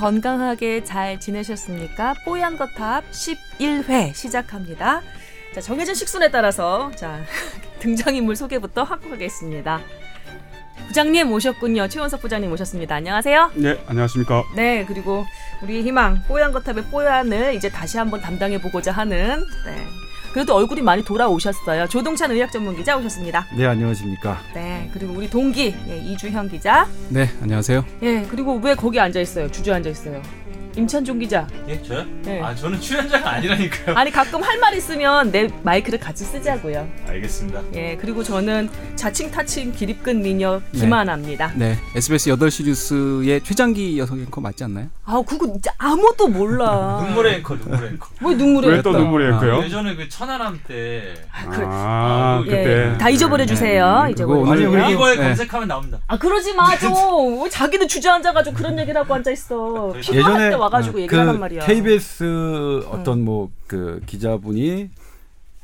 건강하게 잘 지내셨습니까? 뽀얀 거탑 11회 시작합니다. 자, 정해진 식순에 따라서 자, 등장인물 소개부터 하고 가겠습니다. 부장님 오셨군요. 최원석 부장님 오셨습니다. 안녕하세요. 네, 안녕하십니까. 네, 그리고 우리 희망 뽀얀 거탑의 뽀얀을 이제 다시 한번 담당해 보고자 하는 네. 그래도 얼굴이 많이 돌아오셨어요. 조동찬 의학 전문 기자 오셨습니다. 네, 안녕하십니까. 네, 그리고 우리 동기 예, 이주형 기자. 네, 안녕하세요. 예, 그리고 왜 거기 앉아 있어요? 주저 앉아 있어요. 임찬종 기자. 예, 저요? 네. 아, 저는 출연자가 아니라니까요. 아니 가끔 할 말 있으면 내 마이크를 같이 쓰자고요. 알겠습니다. 예, 그리고 저는 자칭 타칭 기립근 미녀 김하나입니다. 네, SBS 8시 뉴스의 최장기 여성 앵커 맞지 않나요? 아, 그거 진짜 아무도 몰라. 눈물의 앵커, 눈물의 앵커. 왜 눈물에? 왜또 눈물이었고요? 예전에 그 천안함 때 아, 그, 아, 예, 그때. 다 잊어버려 주세요. 네. 이제 그거 오늘. 그리고- 이거에 네. 검색하면 나옵니다. 아 그러지 마 좀. 왜 자기는 주저앉아가지고 그런 얘기를 하고 앉아 있어. 피곤할 예전에 때 와가지고 그 얘기를 하란 말이야. KBS 어떤 뭐 그 기자분이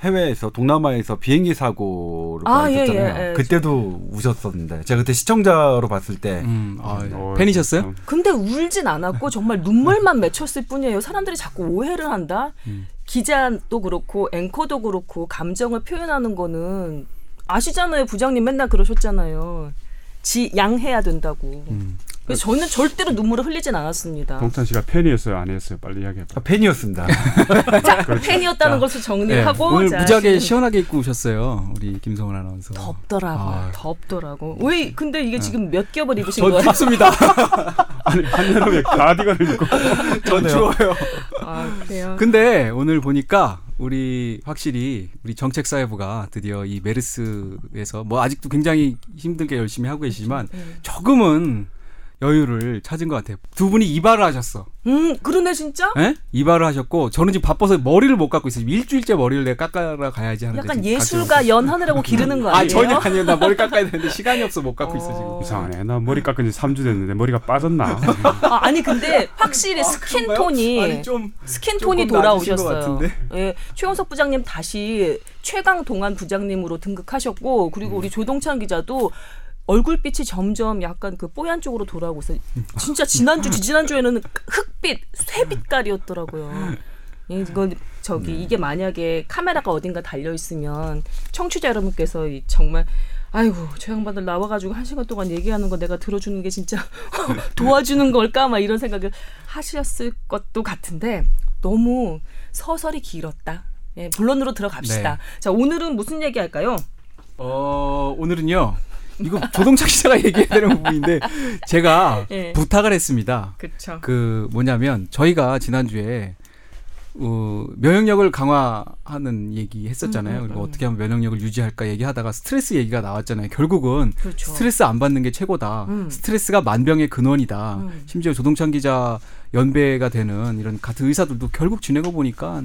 해외에서 동남아에서 비행기 사고를 아, 예, 받았잖아요. 예, 예. 그때도 우셨었는데 제가 그때 시청자로 봤을 때 음, 아, 어, 팬이셨어요? 참. 근데 울진 않았고 정말 눈물만 맺혔을 뿐이에요. 사람들이 자꾸 오해를 한다. 음. 기자도 그렇고 앵커도 그렇고 감정을 표현하는 거는 아시잖아요. 부장님 맨날 그러셨잖아요. 지 양해야 된다고. 음. 그래서 저는 절대로 눈물을 흘리진 않았습니다. 동찬 씨가 팬이었어요, 아니었어요? 빨리 이야기해봐. 아, 팬이었습니다. 자, 그렇죠. 팬이었다는 자, 것을 네, 정리하고 오늘 자, 무지하게 시원하게 입고 오셨어요. 우리 김성훈 아나운서. 덥더라고. 아. 덥더라고. 왜 근데 이게 지금 몇 겹을 입으신 저 거예요? 춥습니다. 아니, 한여름에 가디건을 입고. 전 추워요. 아, 그래요. 근데 오늘 보니까 우리 확실히 우리 정책사회부가 드디어 이 메르스에서 뭐 아직도 굉장히 힘들게 열심히 하고 계시지만 네. 조금은 여유를 찾은 것 같아요. 두 분이 이발을 하셨어. 음, 그러네 진짜? 예? 이발을 하셨고 저는 지금 바빠서 머리를 못 깎고 있어요. 일주일째 머리를 내가 깎아라 가야지 하는데 약간 예술가 연하느라고 기르는 거아 아니에요? 전혀 아니에요. 나 머리 깎아야 되는데 시간이 없어 못 깎고 있어 지금. 이상하네. 나 머리 깎은 지 3주 됐는데 머리가 빠졌나? 아, 아니 근데 확실히 스킨 그런가요? tone이 아니 좀 skin tone이 돌아오셨어요. 같은데? 예, 최원석 부장님 다시 최강 동안 부장님으로 등극하셨고 그리고 음. 우리 조동찬 기자도 얼굴빛이 점점 약간 그 뽀얀 쪽으로 돌아오고 있어요. 진짜 지난주 지지난주에는 흑빛, 쇠빛깔이었더라고요. 예, 이건 저기 네. 이게 만약에 카메라가 어딘가 달려 있으면 청취자 여러분께서 이 정말 아이고 저 양반들 나와가지고 한 시간 동안 얘기하는 거 내가 들어주는 게 진짜 도와주는 걸까 막 이런 생각을 하셨을 것도 같은데 너무 서설이 길었다. 예, 본론으로 들어갑시다. 네. 자 오늘은 무슨 얘기 할까요? 어 오늘은요. 이거 조동찬 기자가 얘기해야 되는 부분인데 제가 예. 부탁을 했습니다. 그렇죠. 그 뭐냐면 저희가 지난주에 어, 면역력을 강화하는 얘기 했었잖아요. 음, 음, 그리고 음. 어떻게 하면 면역력을 유지할까 얘기하다가 스트레스 얘기가 나왔잖아요. 결국은 그렇죠. 스트레스 안 받는 게 최고다. 음. 스트레스가 만병의 근원이다. 음. 심지어 조동찬 기자 연배가 되는 이런 같은 의사들도 결국 지내고 보니까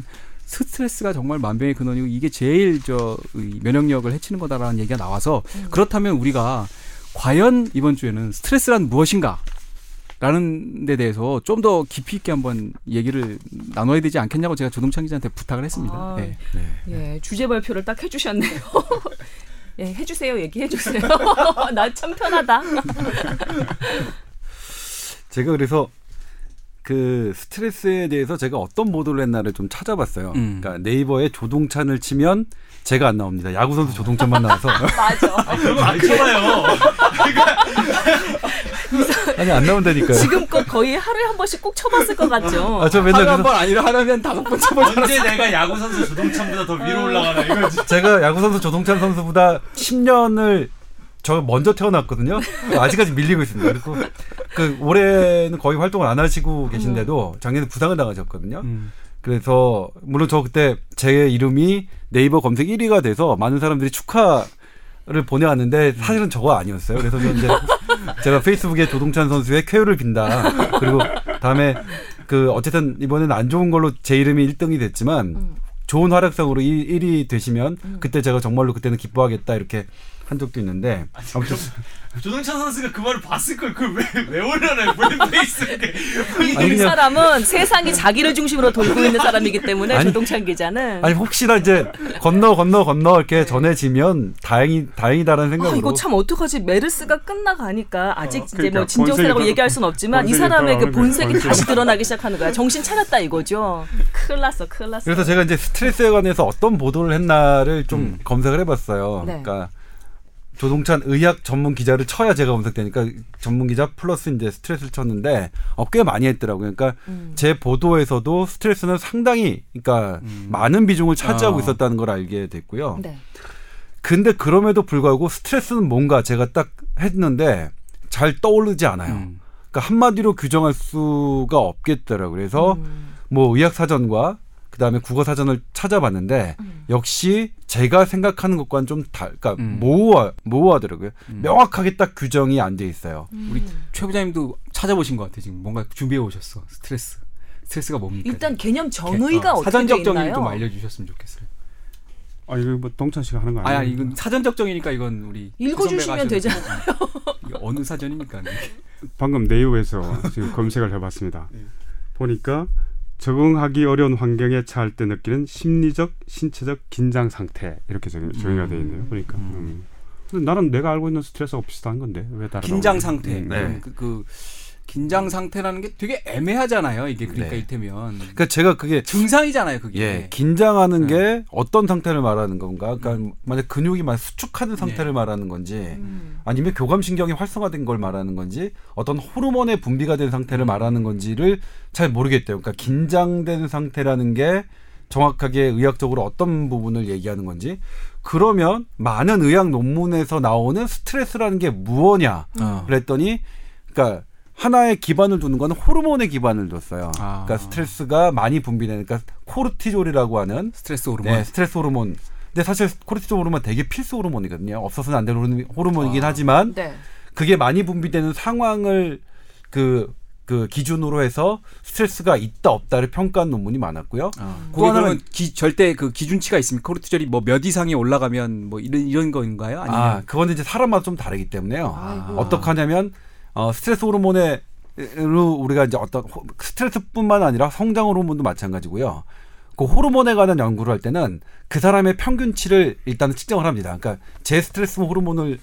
스트레스가 정말 만병의 근원이고 이게 제일 저이 면역력을 해치는 거다라는 얘기가 나와서 음. 그렇다면 우리가 과연 이번 주에는 스트레스란 무엇인가? 라는 데 대해서 좀 더 깊이 있게 한번 얘기를 나눠야 되지 않겠냐고 제가 조동찬 기자한테 부탁을 했습니다. 아, 네. 예, 주제 발표를 딱 해주셨네요. 예, 해주세요. 얘기해주세요. 나 참 편하다. 제가 그래서 그 스트레스에 대해서 제가 어떤 보도를 했나를 좀 찾아봤어요. 음. 그러니까 네이버에 조동찬을 치면 제가 안 나옵니다. 야구 선수 조동찬만 나와서 맞아. 그러면 안 쳐봐요. 아니 안 나온다니까요. 지금껏 거의 하루에 한 번씩 꼭 쳐봤을 것 같죠. 아, 저 맨날 하루 한 그래서 번 아니라 하루면 다섯 번 쳐보잖아. 언제 내가 야구 선수 조동찬보다 더 위로 올라가나 이거지. 제가 야구 선수 조동찬 선수보다 10년을 저 먼저 태어났거든요. 아직까지 밀리고 있습니다. 그리고 그 올해는 거의 활동을 안 하시고 계신데도 작년에 부상을 당하셨거든요. 음. 그래서 물론 저 그때 제 이름이 네이버 검색 1위가 돼서 많은 사람들이 축하를 보내왔는데 사실은 저거 아니었어요. 그래서 이제 제가 페이스북에 조동찬 선수의 쾌유를 빈다. 그리고 다음에 그 어쨌든 이번에는 안 좋은 걸로 제 이름이 1등이 됐지만 음. 좋은 활약상으로 1, 위 되시면 그때 제가 정말로 그때는 기뻐하겠다 이렇게 한 적도 있는데 아무튼 조동찬 선수가 그 말을 봤을 걸 그걸 왜왜 올려놔요 브레인페이스에 이, 아니, 사람은 세상이 자기를 중심으로 돌고 있는 사람이기 때문에 아니, 조동찬 기자는 아니 혹시나 이제 건너 건너 건너 이렇게 전해지면 다행이 다행이다라는 아, 생각으로 이거 참 어떡하지 메르스가 끝나가니까 아직 어, 이제 그러니까 뭐 진정세라고 얘기할 수는 없지만 이 사람의 그 본색이 본색이. 다시 드러나기 시작하는 거야 정신 차렸다 이거죠 큰일 났어 큰일 났어 그래서 제가 이제 스트레스에 관해서 어떤 보도를 했나를 좀 음. 검색을 해봤어요. 네. 그러니까 조동찬 의학 전문 기자를 쳐야 제가 검색되니까 전문 기자 플러스 이제 스트레스를 쳤는데 어, 꽤 많이 했더라고요. 그러니까 음. 제 보도에서도 스트레스는 상당히 그러니까 음. 많은 비중을 차지하고 어. 있었다는 걸 알게 됐고요. 네. 근데 그럼에도 불구하고 스트레스는 뭔가 제가 딱 했는데 잘 떠오르지 않아요. 음. 그러니까 한마디로 규정할 수가 없겠더라고요. 그래서 음. 뭐 의학 사전과 그다음에 국어 사전을 찾아봤는데 음. 역시 제가 생각하는 것과는 좀 달, 그러니까 음. 모호하 모호하더라고요. 음. 명확하게 딱 규정이 안 돼 있어요. 우리 최 부장님도 찾아보신 것 같아 지금 뭔가 준비해 오셨어 스트레스 스트레스가 뭡니까? 일단 개념 정의가 어, 사전적 있나요? 좀 알려주셨으면 좋겠어요. 아 이거 뭐 동찬 씨가 하는 거 아니, 아니에요? 아니 이건 사전적 정의니까 이건 우리 읽어주시면 되잖아요. 이게 어느 사전입니까? 방금 네이버에서 지금 검색을 해봤습니다. 네. 보니까 적응하기 어려운 환경에 처할 때 느끼는 심리적, 신체적 긴장 상태 이렇게 정- 정의가 되어 있네요. 보니까. 음. 음. 나는 내가 알고 있는 스트레스하고 비슷한 건데 왜 다르다고? 긴장? 상태. 음, 네. 그, 그 긴장 상태라는 게 되게 애매하잖아요. 이게 그러니까 네. 이태면 그러니까 제가 그게 증상이잖아요. 그게. 예 긴장하는 네. 게 어떤 상태를 말하는 건가? 그러니까 만약 근육이 막 수축하는 상태를 네. 말하는 건지 음. 아니면 교감신경이 활성화된 걸 말하는 건지 어떤 호르몬의 분비가 된 상태를 말하는 건지를 잘 모르겠대요. 그러니까 긴장된 상태라는 게 정확하게 의학적으로 어떤 부분을 얘기하는 건지 그러면 많은 의학 논문에서 나오는 스트레스라는 게 무엇냐 어. 그랬더니 그러니까 하나의 기반을 두는 건 호르몬의 기반을 뒀어요. 아. 그러니까 스트레스가 많이 분비되는 그러니까 코르티졸이라고 하는 스트레스 호르몬. 네, 스트레스 호르몬. 근데 사실 코르티졸 호르몬 되게 필수 호르몬이거든요. 없어서는 안 되는 호르몬- 호르몬이긴 아. 하지만 네. 그게 많이 분비되는 상황을 그, 그 기준으로 해서 스트레스가 있다 없다를 평가한 논문이 많았고요. 아. 또 하나는- 기, 절대 그 기준치가 있습니까? 코르티졸이 뭐 몇 이상이 올라가면 뭐 이런 이런 거인가요? 아니면 아, 그거는 이제 사람마다 좀 다르기 때문에요. 아이고. 어떻게 하냐면 어, 스트레스 호르몬에 로 우리가 이제 어떤 호- 스트레스뿐만 아니라 성장 호르몬도 마찬가지고요. 그 호르몬에 관한 연구를 할 때는 그 사람의 평균치를 일단은 측정을 합니다. 그러니까 제 스트레스 호르몬을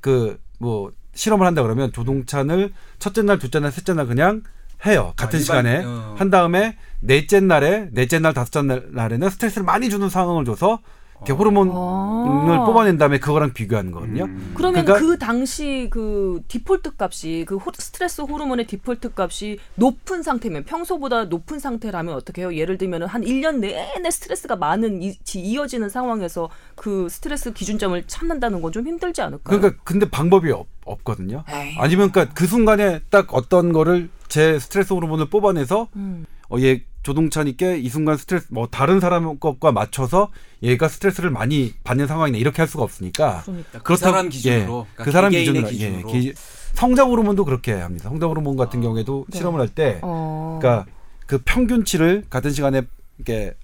그 뭐 실험을 한다 그러면 조동찬을 첫째 날, 둘째 날, 셋째 날 그냥 해요. 같은 일반- 시간에 어. 한 다음에 넷째 날에 넷째 날, 다섯째 날- 날에는 스트레스를 많이 주는 상황을 줘서 이렇게 호르몬을 아. 뽑아낸 다음에 그거랑 비교하는 거거든요. 음. 그러면 그러니까- 그 당시 그 디폴트 값이 그 호- 스트레스 호르몬의 디폴트 값이 높은 상태면 평소보다 높은 상태라면 어떻게 해요? 예를 들면 한 1년 내내 스트레스가 많은 이, 지- 이어지는 상황에서 그 스트레스 기준점을 찾는다는 건 좀 힘들지 않을까요? 그러니까 근데 방법이 없, 없거든요. 에이. 아니면 그러니까 그 순간에 딱 어떤 거를 제 스트레스 호르몬을 뽑아내서 음. 어, 얘 조동찬이께 이 순간 스트레스 뭐 다른 사람 것과 맞춰서 얘가 스트레스를 많이 받는 상황이네 이렇게 할 수가 없으니까 그러니까. 그 사람 기준으로. 예, 그러니까 그 사람 개개인의 기준으로, 예, 기준으로. 기- 성장 호르몬도 그렇게 합니다. 성장 호르몬 같은 경우에도 네. 실험을 할때 어. 그러니까 그 평균치를 같은 시간에 이렇게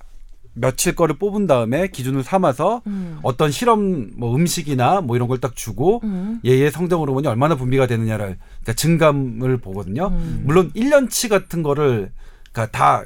며칠 거를 뽑은 다음에 기준을 삼아서 음. 어떤 실험 뭐 음식이나 뭐 이런 걸 딱 주고 음. 얘의 성장 호르몬이 얼마나 분비가 되느냐를 그러니까 증감을 보거든요. 음. 물론 1년치 같은 거를 그러니까 다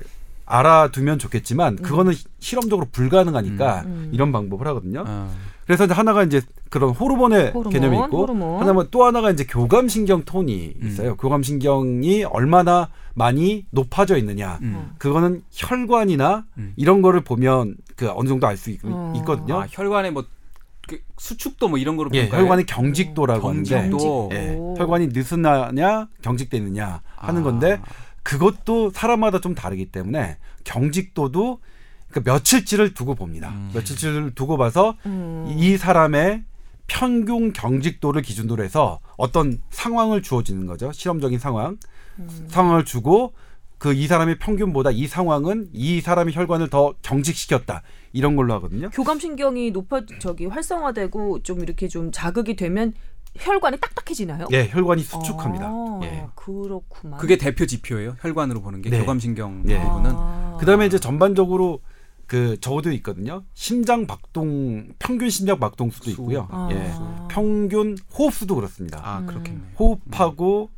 알아두면 좋겠지만 그거는 실험적으로 불가능하니까 음. 이런 방법을 하거든요. 어. 그래서 이제 하나가 이제 그런 호르몬의 호르몬, 개념이 있고 호르몬. 하나는 또 하나가 이제 교감신경 톤이 음. 있어요. 교감신경이 얼마나 많이 높아져 있느냐. 음. 그거는 혈관이나 음. 이런 거를 보면 그 어느 정도 알수 어. 있거든요. 아, 혈관에 뭐그 수축도 뭐 이런 거로 예? 혈관의 경직도라고 하는데 경직도. 예, 오. 혈관이 느슨하냐 경직되느냐 하는 아. 건데 그것도 사람마다 좀 다르기 때문에 경직도도 그러니까 며칠치를 두고 봅니다. 음. 며칠치를 두고 봐서 음. 이 사람의 평균 경직도를 기준으로 해서 어떤 상황을 주어지는 거죠. 실험적인 상황. 음. 상황을 주고 그 이 사람의 평균보다 이 상황은 이 사람의 혈관을 더 경직시켰다. 이런 걸로 하거든요. 교감신경이 높아 저기 활성화되고 좀 이렇게 좀 자극이 되면 혈관이 딱딱해지나요? 예, 혈관이 수축합니다. 아, 예. 그렇구만. 그게 대표 지표예요. 혈관으로 보는 게 네. 교감신경 예. 부분은 아. 그다음에 이제 전반적으로 그 저도 있거든요. 심장 박동 평균 심장 박동수도 있고요. 아. 예. 평균 호흡수도 그렇습니다. 아 그렇겠네. 호흡하고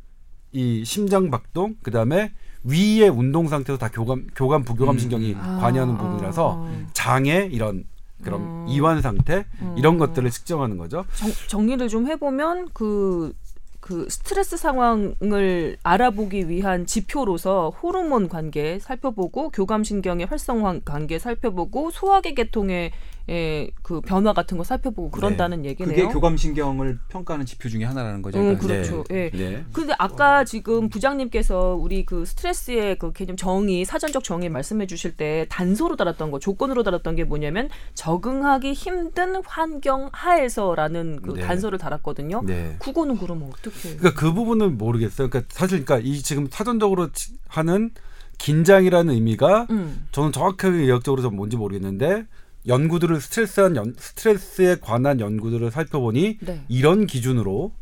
이 심장 박동 그다음에 위의 운동 상태도 다 교감 교감 부교감 음. 신경이 아. 관여하는 부분이라서 장의 이런 그런 음. 이완 상태 이런 음. 것들을 측정하는 거죠. 정, 정리를 좀 해보면 그, 그 스트레스 상황을 알아보기 위한 지표로서 호르몬 관계 살펴보고 교감신경의 활성화 관계 살펴보고 소화기 계통의 에, 그 변화 같은 거 살펴보고 그런다는 얘기네요. 그게 교감신경을 평가하는 지표 중에 하나라는 거죠. 음, 그렇죠. 예. 네. 근데 아까 지금 부장님께서 우리 그 스트레스의 그 개념 정의, 사전적 정의 말씀해 주실 때 단서로 달았던 거, 조건으로 달았던 게 뭐냐면 적응하기 힘든 환경 하에서라는 그 네. 단서를 달았거든요. 네. 그거는 그러면 어떻게? 그러니까 그 부분은 모르겠어요. 그러니까 사실 그러니까 이 지금 사전적으로 치- 하는 긴장이라는 의미가 음. 저는 정확하게 의학적으로 좀 뭔지 모르겠는데 연구들을 스트레스한 연, 스트레스에 관한 연구들을 살펴보니 네. 이런 기준으로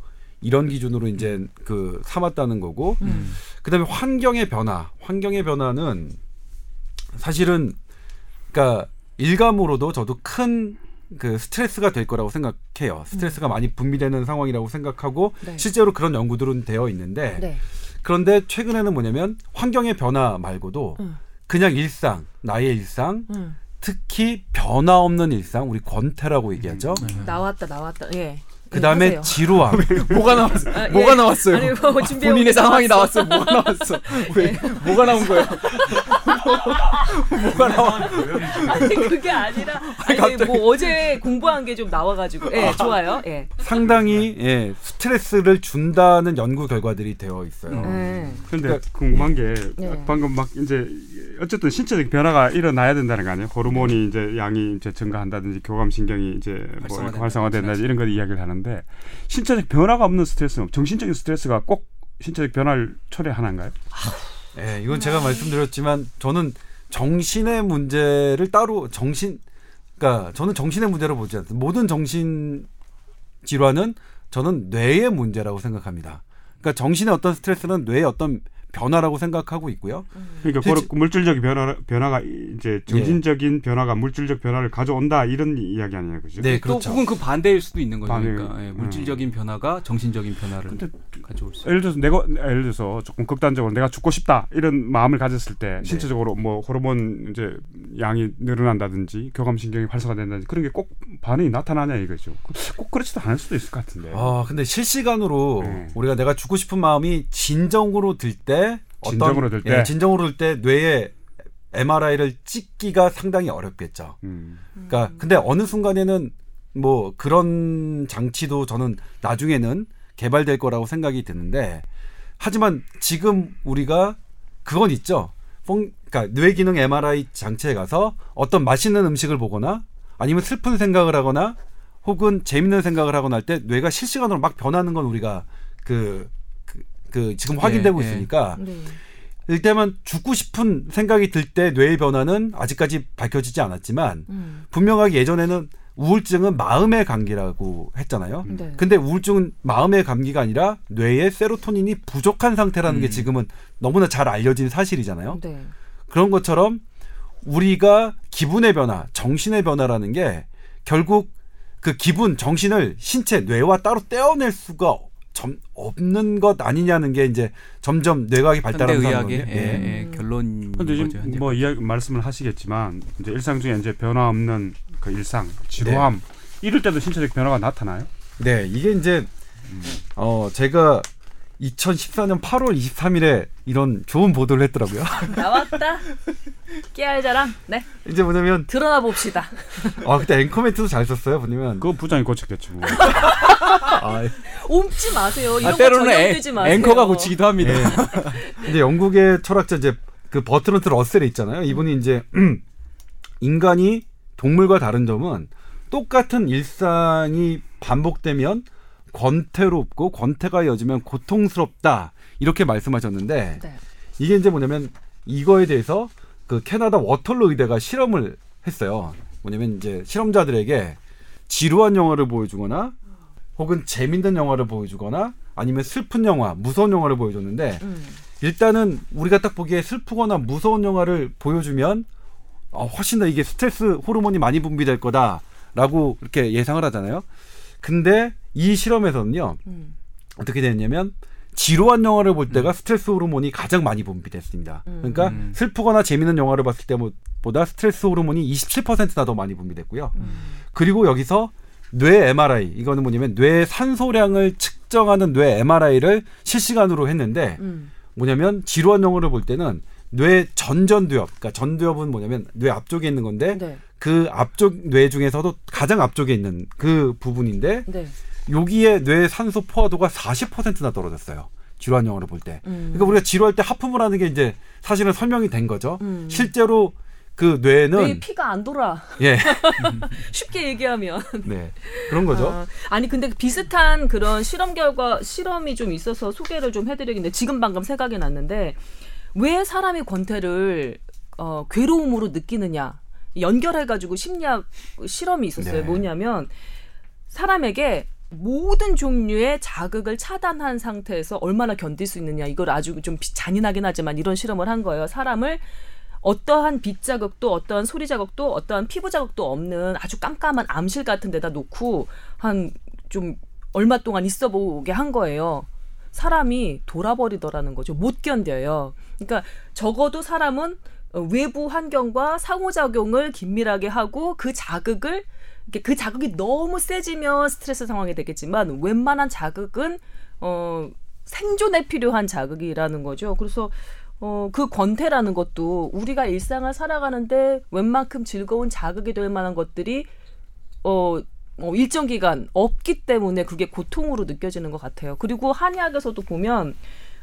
이런 기준으로 이제 그 삼았다는 거고 음. 그다음에 환경의 변화 환경의 변화는 사실은 그러니까 일감으로도 저도 큰 그 스트레스가 될 거라고 생각해요. 스트레스가 많이 분비되는 상황이라고 생각하고 네. 실제로 그런 연구들은 되어 있는데 네. 그런데 최근에는 뭐냐면 환경의 변화 말고도 음. 그냥 일상 나의 일상 음. 특히 변화 없는 일상 우리 권태라고 얘기하죠. 나왔다 나왔다. 예. 그 다음에 예, 하세요. 지루함. 뭐가 나왔어? 아, 예. 뭐가 나왔어요? 아니, 뭐 준비해 본인의 상황이 나왔어. 뭐가 나왔어? 왜? 뭐가 나온 거예요? 뭐가 나와? 아니 그게 아니라 아니 뭐 어제 공부한 게 좀 나와가지고 예 좋아요 예. 상당히 예, 스트레스를 준다는 연구 결과들이 되어 있어요. 예. 근데 그러니까- 궁금한 게 네. 방금 막 이제 어쨌든 신체적 변화가 일어나야 된다는 거 아니에요? 호르몬이 이제 양이 이제 증가한다든지 교감신경이 이제 뭐 활성화된다. 활성화된다든지 이런 걸 이야기를 하는데 신체적 변화가 없는 스트레스는 정신적인 스트레스가 꼭 신체적 변화를 초래하나인가요? 예, 이건 제가 말씀드렸지만 저는 정신의 문제를 따로 정신 그러니까 저는 정신의 문제로 보지 않습니다. 모든 정신 질환은 저는 뇌의 문제라고 생각합니다. 그러니까 정신의 어떤 스트레스는 뇌의 어떤 변화라고 생각하고 있고요. 그러니까 실제- 그 물질적 변화 변화가 이제 정신적인 변화가 물질적 변화를 가져온다 이런 이야기 아니에요, 그죠? 네, 또 그렇죠. 혹은 그 반대일 수도 있는 거죠. 반대. 그러니까 예, 음. 물질적인 변화가 정신적인 변화를 근데 가져올 수. 예를 들어서 내가 예를 들어서 조금 극단적으로 내가 죽고 싶다 이런 마음을 가졌을 때 신체적으로 뭐 호르몬 이제 양이 늘어난다든지 교감신경이 활성화 된다든지 그런 게 꼭 반응이 나타나냐 이거죠. 꼭 그렇지도 않을 수도 있을 것 같은데. 아, 근데 실시간으로 네. 우리가 내가 죽고 싶은 마음이 진정으로 들때 어떤 진정으로 들 때? 예, 진정으로 들때 뇌에 MRI를 찍기가 상당히 어렵겠죠. 음. 그러니까 근데 어느 순간에는 뭐 그런 장치도 저는 나중에는 개발될 거라고 생각이 드는데 하지만 지금 우리가 그건 있죠. 뽕, 그러니까 뇌 기능 MRI 장치에 가서 어떤 맛있는 음식을 보거나 아니면 슬픈 생각을 하거나 혹은 재밌는 생각을 하거나 할 때 뇌가 실시간으로 막 변하는 건 우리가 그, 그, 그 지금 확인되고 예, 예. 있으니까 네. 일테면 죽고 싶은 생각이 들 때 뇌의 변화는 아직까지 밝혀지지 않았지만 음. 분명하게 예전에는 우울증은 마음의 감기라고 했잖아요. 네. 근데 우울증은 마음의 감기가 아니라 뇌의 세로토닌이 부족한 상태라는 게 음. 지금은 너무나 잘 알려진 사실이잖아요. 네. 그런 것처럼 우리가 기분의 변화, 정신의 변화라는 게 결국 그 기분, 정신을 신체, 뇌와 따로 떼어낼 수가 점, 없는 것 아니냐는 게 이제 점점 뇌과학이 발달하는 의학의 거거든요. 예, 예. 예, 결론인 근데 거죠. 지금 현재. 뭐 이야기 말씀을 하시겠지만 이제 일상 중에 이제 변화 없는 그 일상 지루함 이럴 때도 신체적 변화가 나타나요? 네, 이게 이제 어 제가 2014년 8월 23일에 이런 좋은 보도를 했더라고요. 나왔다. 깨알 자랑. 네. 이제 뭐냐면 드러나 봅시다. 아 그때 앵커 멘트도 잘 썼어요. 뭐냐면 그거 부장이 고쳤겠지 뭐. 아, 옮지 마세요. 이런 아, 거 때로는 애, 전염되지 마세요. 앵커가 고치기도 합니다. 예. 이제 영국의 철학자 이제 그 버트런트 러셀이 있잖아요. 이분이 이제 인간이 동물과 다른 점은 똑같은 일상이 반복되면 권태롭고 권태가 이어지면 고통스럽다 이렇게 말씀하셨는데 네. 이게 이제 뭐냐면 이거에 대해서 그 캐나다 워털로 의대가 실험을 했어요. 뭐냐면 이제 실험자들에게 지루한 영화를 보여주거나 혹은 재밌는 영화를 보여주거나 아니면 슬픈 영화, 무서운 영화를 보여줬는데 음. 일단은 우리가 딱 보기에 슬프거나 무서운 영화를 보여주면 어, 훨씬 더 이게 스트레스 호르몬이 많이 분비될 거다라고 이렇게 예상을 하잖아요. 근데 이 실험에서는요 음. 어떻게 됐냐면 지루한 영화를 볼 때가 스트레스 호르몬이 가장 많이 분비됐습니다. 음. 그러니까 음. 슬프거나 슬프거나 재미있는 영화를 봤을 때보다 스트레스 호르몬이 27%나 더 많이 분비됐고요. 음. 그리고 여기서 뇌 MRI 이거는 뭐냐면 뇌 산소량을 측정하는 뇌 MRI를 실시간으로 했는데 음. 뭐냐면 지루한 영화를 볼 때는 뇌 전전두엽, 그러니까 전두엽은 뭐냐면 뇌 앞쪽에 있는 건데 네. 그 앞쪽 뇌 중에서도 가장 앞쪽에 있는 그 부분인데 네. 여기에 뇌 산소 포화도가 40%나 떨어졌어요. 지루한 영화를 볼 때. 음. 그러니까 우리가 지루할 때 하품을 하는 게 이제 사실은 설명이 된 거죠. 음. 실제로 그왜 뇌는 피가 안 돌아? 예, 쉽게 얘기하면. 네 그런 거죠. 아, 아니 근데 비슷한 그런 실험 결과 실험이 좀 있어서 소개를 좀 해드리겠는데 지금 방금 생각이 났는데 왜 사람이 권태를 어, 괴로움으로 느끼느냐 연결해가지고 심리학 실험이 있었어요. 네. 뭐냐면 사람에게 모든 종류의 자극을 차단한 상태에서 얼마나 견딜 수 있느냐 이걸 아주 좀 비- 잔인하긴 하지만 이런 실험을 한 거예요. 사람을 어떠한 빛 자극도 어떠한 소리 자극도 어떠한 피부 자극도 없는 아주 깜깜한 암실 같은 데다 놓고 한 좀 얼마 동안 있어 보게 한 거예요. 사람이 돌아버리더라는 거죠. 못 견뎌요. 그러니까 적어도 사람은 어, 외부 환경과 상호작용을 긴밀하게 하고 그 자극을 그 자극이 너무 세지면 스트레스 상황이 되겠지만 웬만한 자극은 어 생존에 필요한 자극이라는 거죠. 그래서 어, 그 권태라는 것도 우리가 일상을 살아가는데 웬만큼 즐거운 자극이 될 만한 것들이 어, 어, 일정 기간 없기 때문에 그게 고통으로 느껴지는 것 같아요. 그리고 한의학에서도 보면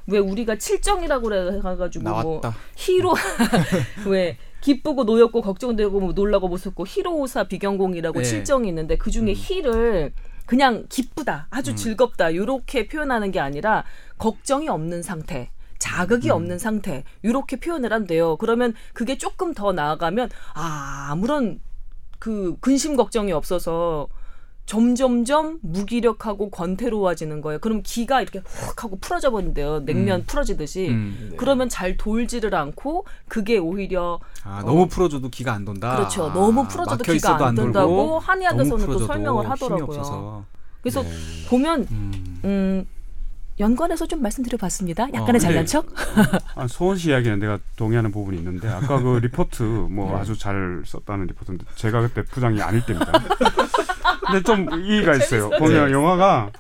왜 우리가 칠정이라고 해가지고 뭐 나왔다. 희로 왜 기쁘고 노엽고 걱정되고 뭐 놀라고 무섭고 희로우사 비경공이라고 네. 칠정이 있는데 그 중에 희를 그냥 기쁘다 아주 즐겁다 요렇게 표현하는 게 아니라 걱정이 없는 상태 자극이 없는 상태 요렇게 표현을 한대요. 그러면 그게 조금 더 나아가면 아 아무런 그 근심 걱정이 없어서 점점점 무기력하고 권태로워지는 거예요. 그럼 기가 이렇게 훅 하고 풀어져 버린대요. 냉면 풀어지듯이. 음. 그러면 잘 돌지를 않고 그게 오히려 아, 너무 풀어줘도 기가 안 돈다. 그렇죠. 아, 너무 풀어줘도 막혀 기가 있어도 안 돈다고 한의학에서는 또 설명을 하더라고요. 없어서. 그래서 네. 보면 음. 음 연관해서 좀 말씀드려봤습니다. 약간의 어, 잘난 네. 척. 아, 소원 씨 이야기는 내가 동의하는 부분이 있는데 아까 그 리포트 뭐 네. 아주 잘 썼다는 리포트인데 제가 그때 부장이 아닐 때입니다. 근데 좀 이의가 있어요. 보면 영화가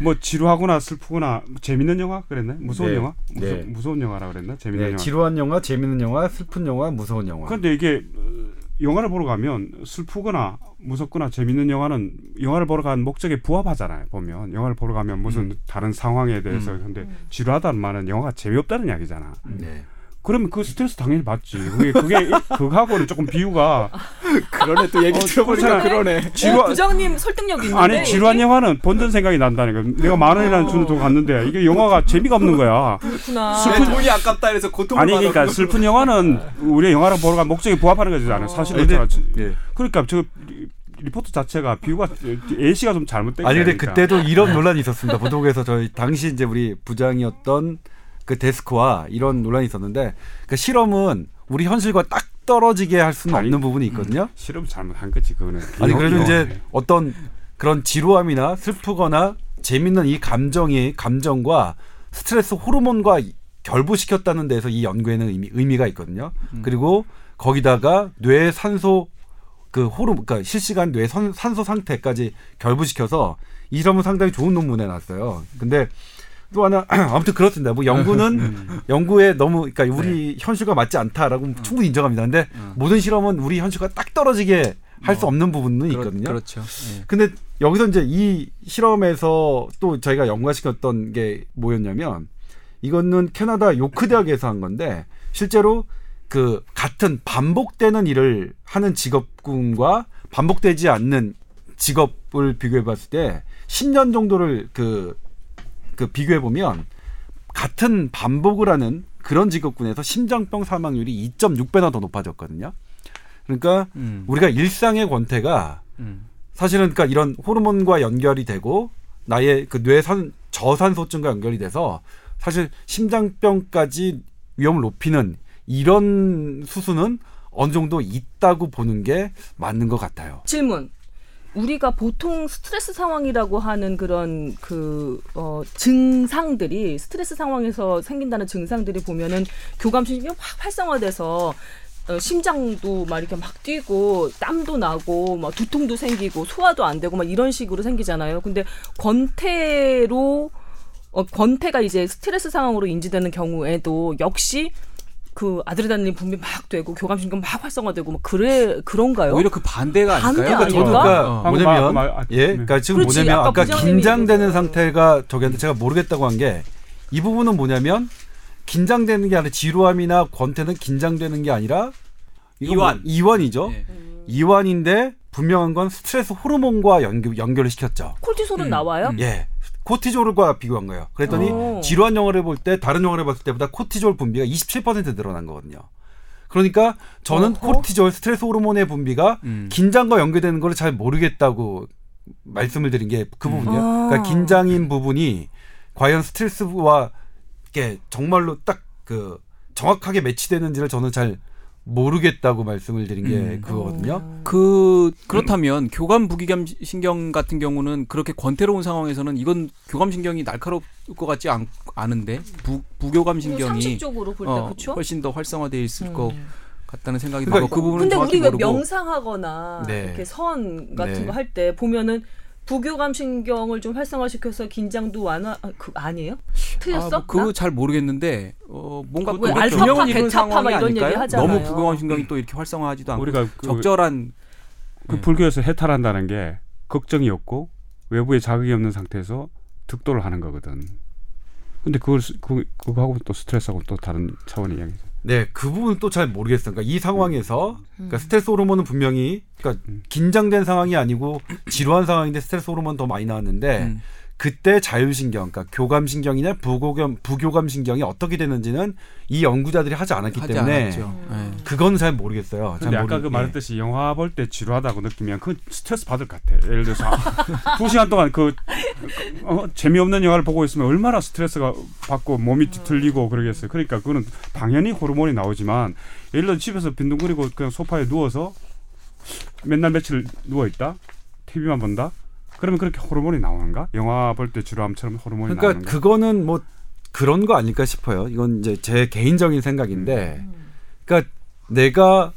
뭐 지루하거나 슬프거나 뭐 재밌는 영화 그랬나? 무서운 네. 영화? 무서, 네. 무서운 영화라 그랬나? 재밌는 네, 영화. 지루한 영화, 재밌는 영화, 슬픈 영화, 무서운 영화. 그런데 이게 어, 영화를 보러 가면 슬프거나 무섭거나 재밌는 영화는 영화를 보러 간 목적에 부합하잖아요. 보면 영화를 보러 가면 무슨 다른 상황에 대해서 근데 지루하다는 말은 영화가 재미없다는 이야기잖아. 네. 그러면 그 스트레스 당연히 받지. 그게 그게 그거하고는 조금 비유가 그러네 또 얘기 어, 들어보니까. 그러네. 지루 어, 부장님 설득력 있는데. 아니 지루한 영화는 본전 생각이 난다는 거. 내가 만 원이라는 주는 돈 갔는데 이게 영화가 재미가 없는 거야. 그렇구나. 슬픈- 돈이 아깝다 해서 고통을 아니 그러니까. 슬픈 영화는 우리가 영화를 보러 간 목적에 부합하는 거잖아요. 사실 근데- 그렇잖아. 예. 그러니까 저 리- 리포트 자체가 비유가 예시가 좀 잘못된 아니 거야. 근데 그때도 이런 논란이 있었습니다. 보도국에서 저희 당시 이제 우리 부장이었던 그 데스크와 이런 논란이 있었는데 그 실험은 우리 현실과 딱 떨어지게 할 수는 아니, 없는 부분이 있거든요. 실험 잘못한 거지 그거는. 아니 영- 그래도 영- 이제 어떤 그런 지루함이나 슬프거나 재밌는 이 감정이 감정과 스트레스 호르몬과 결부시켰다는 데서 이 연구에는 의미, 의미가 있거든요. 그리고 거기다가 뇌 산소 그 호르 그러니까 실시간 뇌 선- 산소 상태까지 결부시켜서 이 점은 상당히 좋은 논문에 났어요. 근데 또 하나 아무튼 그렇습니다. 뭐 연구는 연구에 너무 그러니까 우리 현실과 맞지 않다라고 충분히 인정합니다. 근데 모든 실험은 우리 현실과 딱 떨어지게 할수 없는 부분은 그렇- 있거든요. 그렇죠. 예. 근데 여기서 이제 이 실험에서 또 저희가 연구시켰던 게 뭐였냐면 이거는 캐나다 요크 대학에서 한 건데 실제로 그 같은 반복되는 일을 하는 직업군과 반복되지 않는 직업을 비교해 봤을 때 10년 정도를 그, 그 비교해 보면 같은 반복을 하는 그런 직업군에서 심장병 사망률이 2.6배나 더 높아졌거든요. 그러니까 음. 우리가 일상의 권태가 음. 사실은 그러니까 이런 호르몬과 연결이 되고 나의 그 뇌산 저산소증과 연결이 돼서 사실 심장병까지 위험을 높이는 이런 수수는 어느 정도 있다고 보는 게 맞는 것 같아요. 질문. 우리가 보통 스트레스 상황이라고 하는 그런 그 어, 증상들이 스트레스 상황에서 생긴다는 증상들이 보면은 교감신경이 확 활성화돼서 어, 심장도 막 이렇게 막 뛰고 땀도 나고 막 두통도 생기고 소화도 안 되고 막 이런 식으로 생기잖아요. 근데 권태로 어, 권태가 이제 스트레스 상황으로 인지되는 경우에도 역시 그 아드레날린 분비 막 되고 교감신경 막 활성화되고 막 그래 그런가요? 오히려 그 반대가 반대 아닐까요? 아닐까? 저도 그러니까 어. 뭐냐면 말- 말- 예, 네. 그러니까 지금 그렇지. 뭐냐면 아까 아까 긴장되는. 상태가 저기한테 제가 모르겠다고 한 게 이 부분은 뭐냐면 긴장되는 게 아니라 지루함이나 권태는 긴장되는 게 아니라 뭐 이완. 이완이죠. 예. 이완인데 분명한 건 스트레스 호르몬과 연결, 연결을 시켰죠. 콜티솔은 음, 나와요? 음. 예. 코티졸과 비교한 거예요. 그랬더니 오. 지루한 영화를 볼 때 다른 영화를 봤을 때보다 코티졸 분비가 27% 늘어난 거거든요. 그러니까 저는 어허. 코티졸 스트레스 호르몬의 분비가 음. 긴장과 연결되는 걸 잘 모르겠다고 말씀을 드린 게 그 부분이에요. 아. 그러니까 긴장인 부분이 과연 스트레스와 이게 정말로 딱 그 정확하게 매치되는지를 저는 잘 모르겠다고 말씀을 드린 게 음. 그거거든요. 그 그렇다면 교감 부기감 신경 같은 경우는 그렇게 권태로운 상황에서는 이건 교감 신경이 날카로울 것 같지 않, 않은데 부, 부교감 신경이 상식적으로 볼때 어, 그렇죠? 훨씬 더 활성화돼 있을 것 음. 같다는 생각이 그러니까 들고 그 부분은 근데 우리 왜 명상하거나 네. 이렇게 선 같은 네. 거할 때 보면은 부교감 신경을 좀 활성화시켜서 긴장도 완화 아, 그 아니에요? 틀렸어? 아, 그거 잘 모르겠는데 어, 뭔가 알파파, 균형을 막 상황이 아닐까요? 하잖아요. 너무 부교감 신경이 또 이렇게 활성화하지도 않고 우리가 그, 적절한 그 네. 불교에서 해탈한다는 게 걱정이 없고 외부에 자극이 없는 상태에서 득도를 하는 거거든. 근데 그걸 스- 그 그거하고 또 스트레스하고 또 다른 차원의 이야기죠. 네, 그 부분은 또 잘 모르겠어요. 그러니까 이 상황에서 음. 그러니까 스트레스 호르몬은 분명히 그러니까 긴장된 상황이 아니고 지루한 상황인데 스트레스 호르몬 더 많이 나왔는데 음. 그때 자율신경, 그러니까 교감신경이나 부교감, 부교감신경이 어떻게 되는지는 이 연구자들이 하지 않았기 하지 때문에 않았죠. 네. 그건 잘 모르겠어요. 잘 근데 아까 모르- 그 예. 말했듯이 영화 볼 때 지루하다고 느끼면 그 스트레스 받을 것 같아. 예를 들어서 두 시간 동안 그 어, 재미없는 영화를 보고 있으면 얼마나 스트레스가 받고 몸이 뒤틀리고 그러겠어요. 그러니까 그거는 당연히 호르몬이 나오지만 예를 들어 집에서 빈둥거리고 그냥 소파에 누워서 맨날 며칠 누워 있다, TV만 본다. 그러면 그렇게 호르몬이 나오는가? 영화 볼때 지루함처럼 호르몬이 그러니까 나오는가? 그거는 뭐 그런 거 아닐까 싶어요. 이건 이제 제 개인적인 생각인데, 그러니까 내가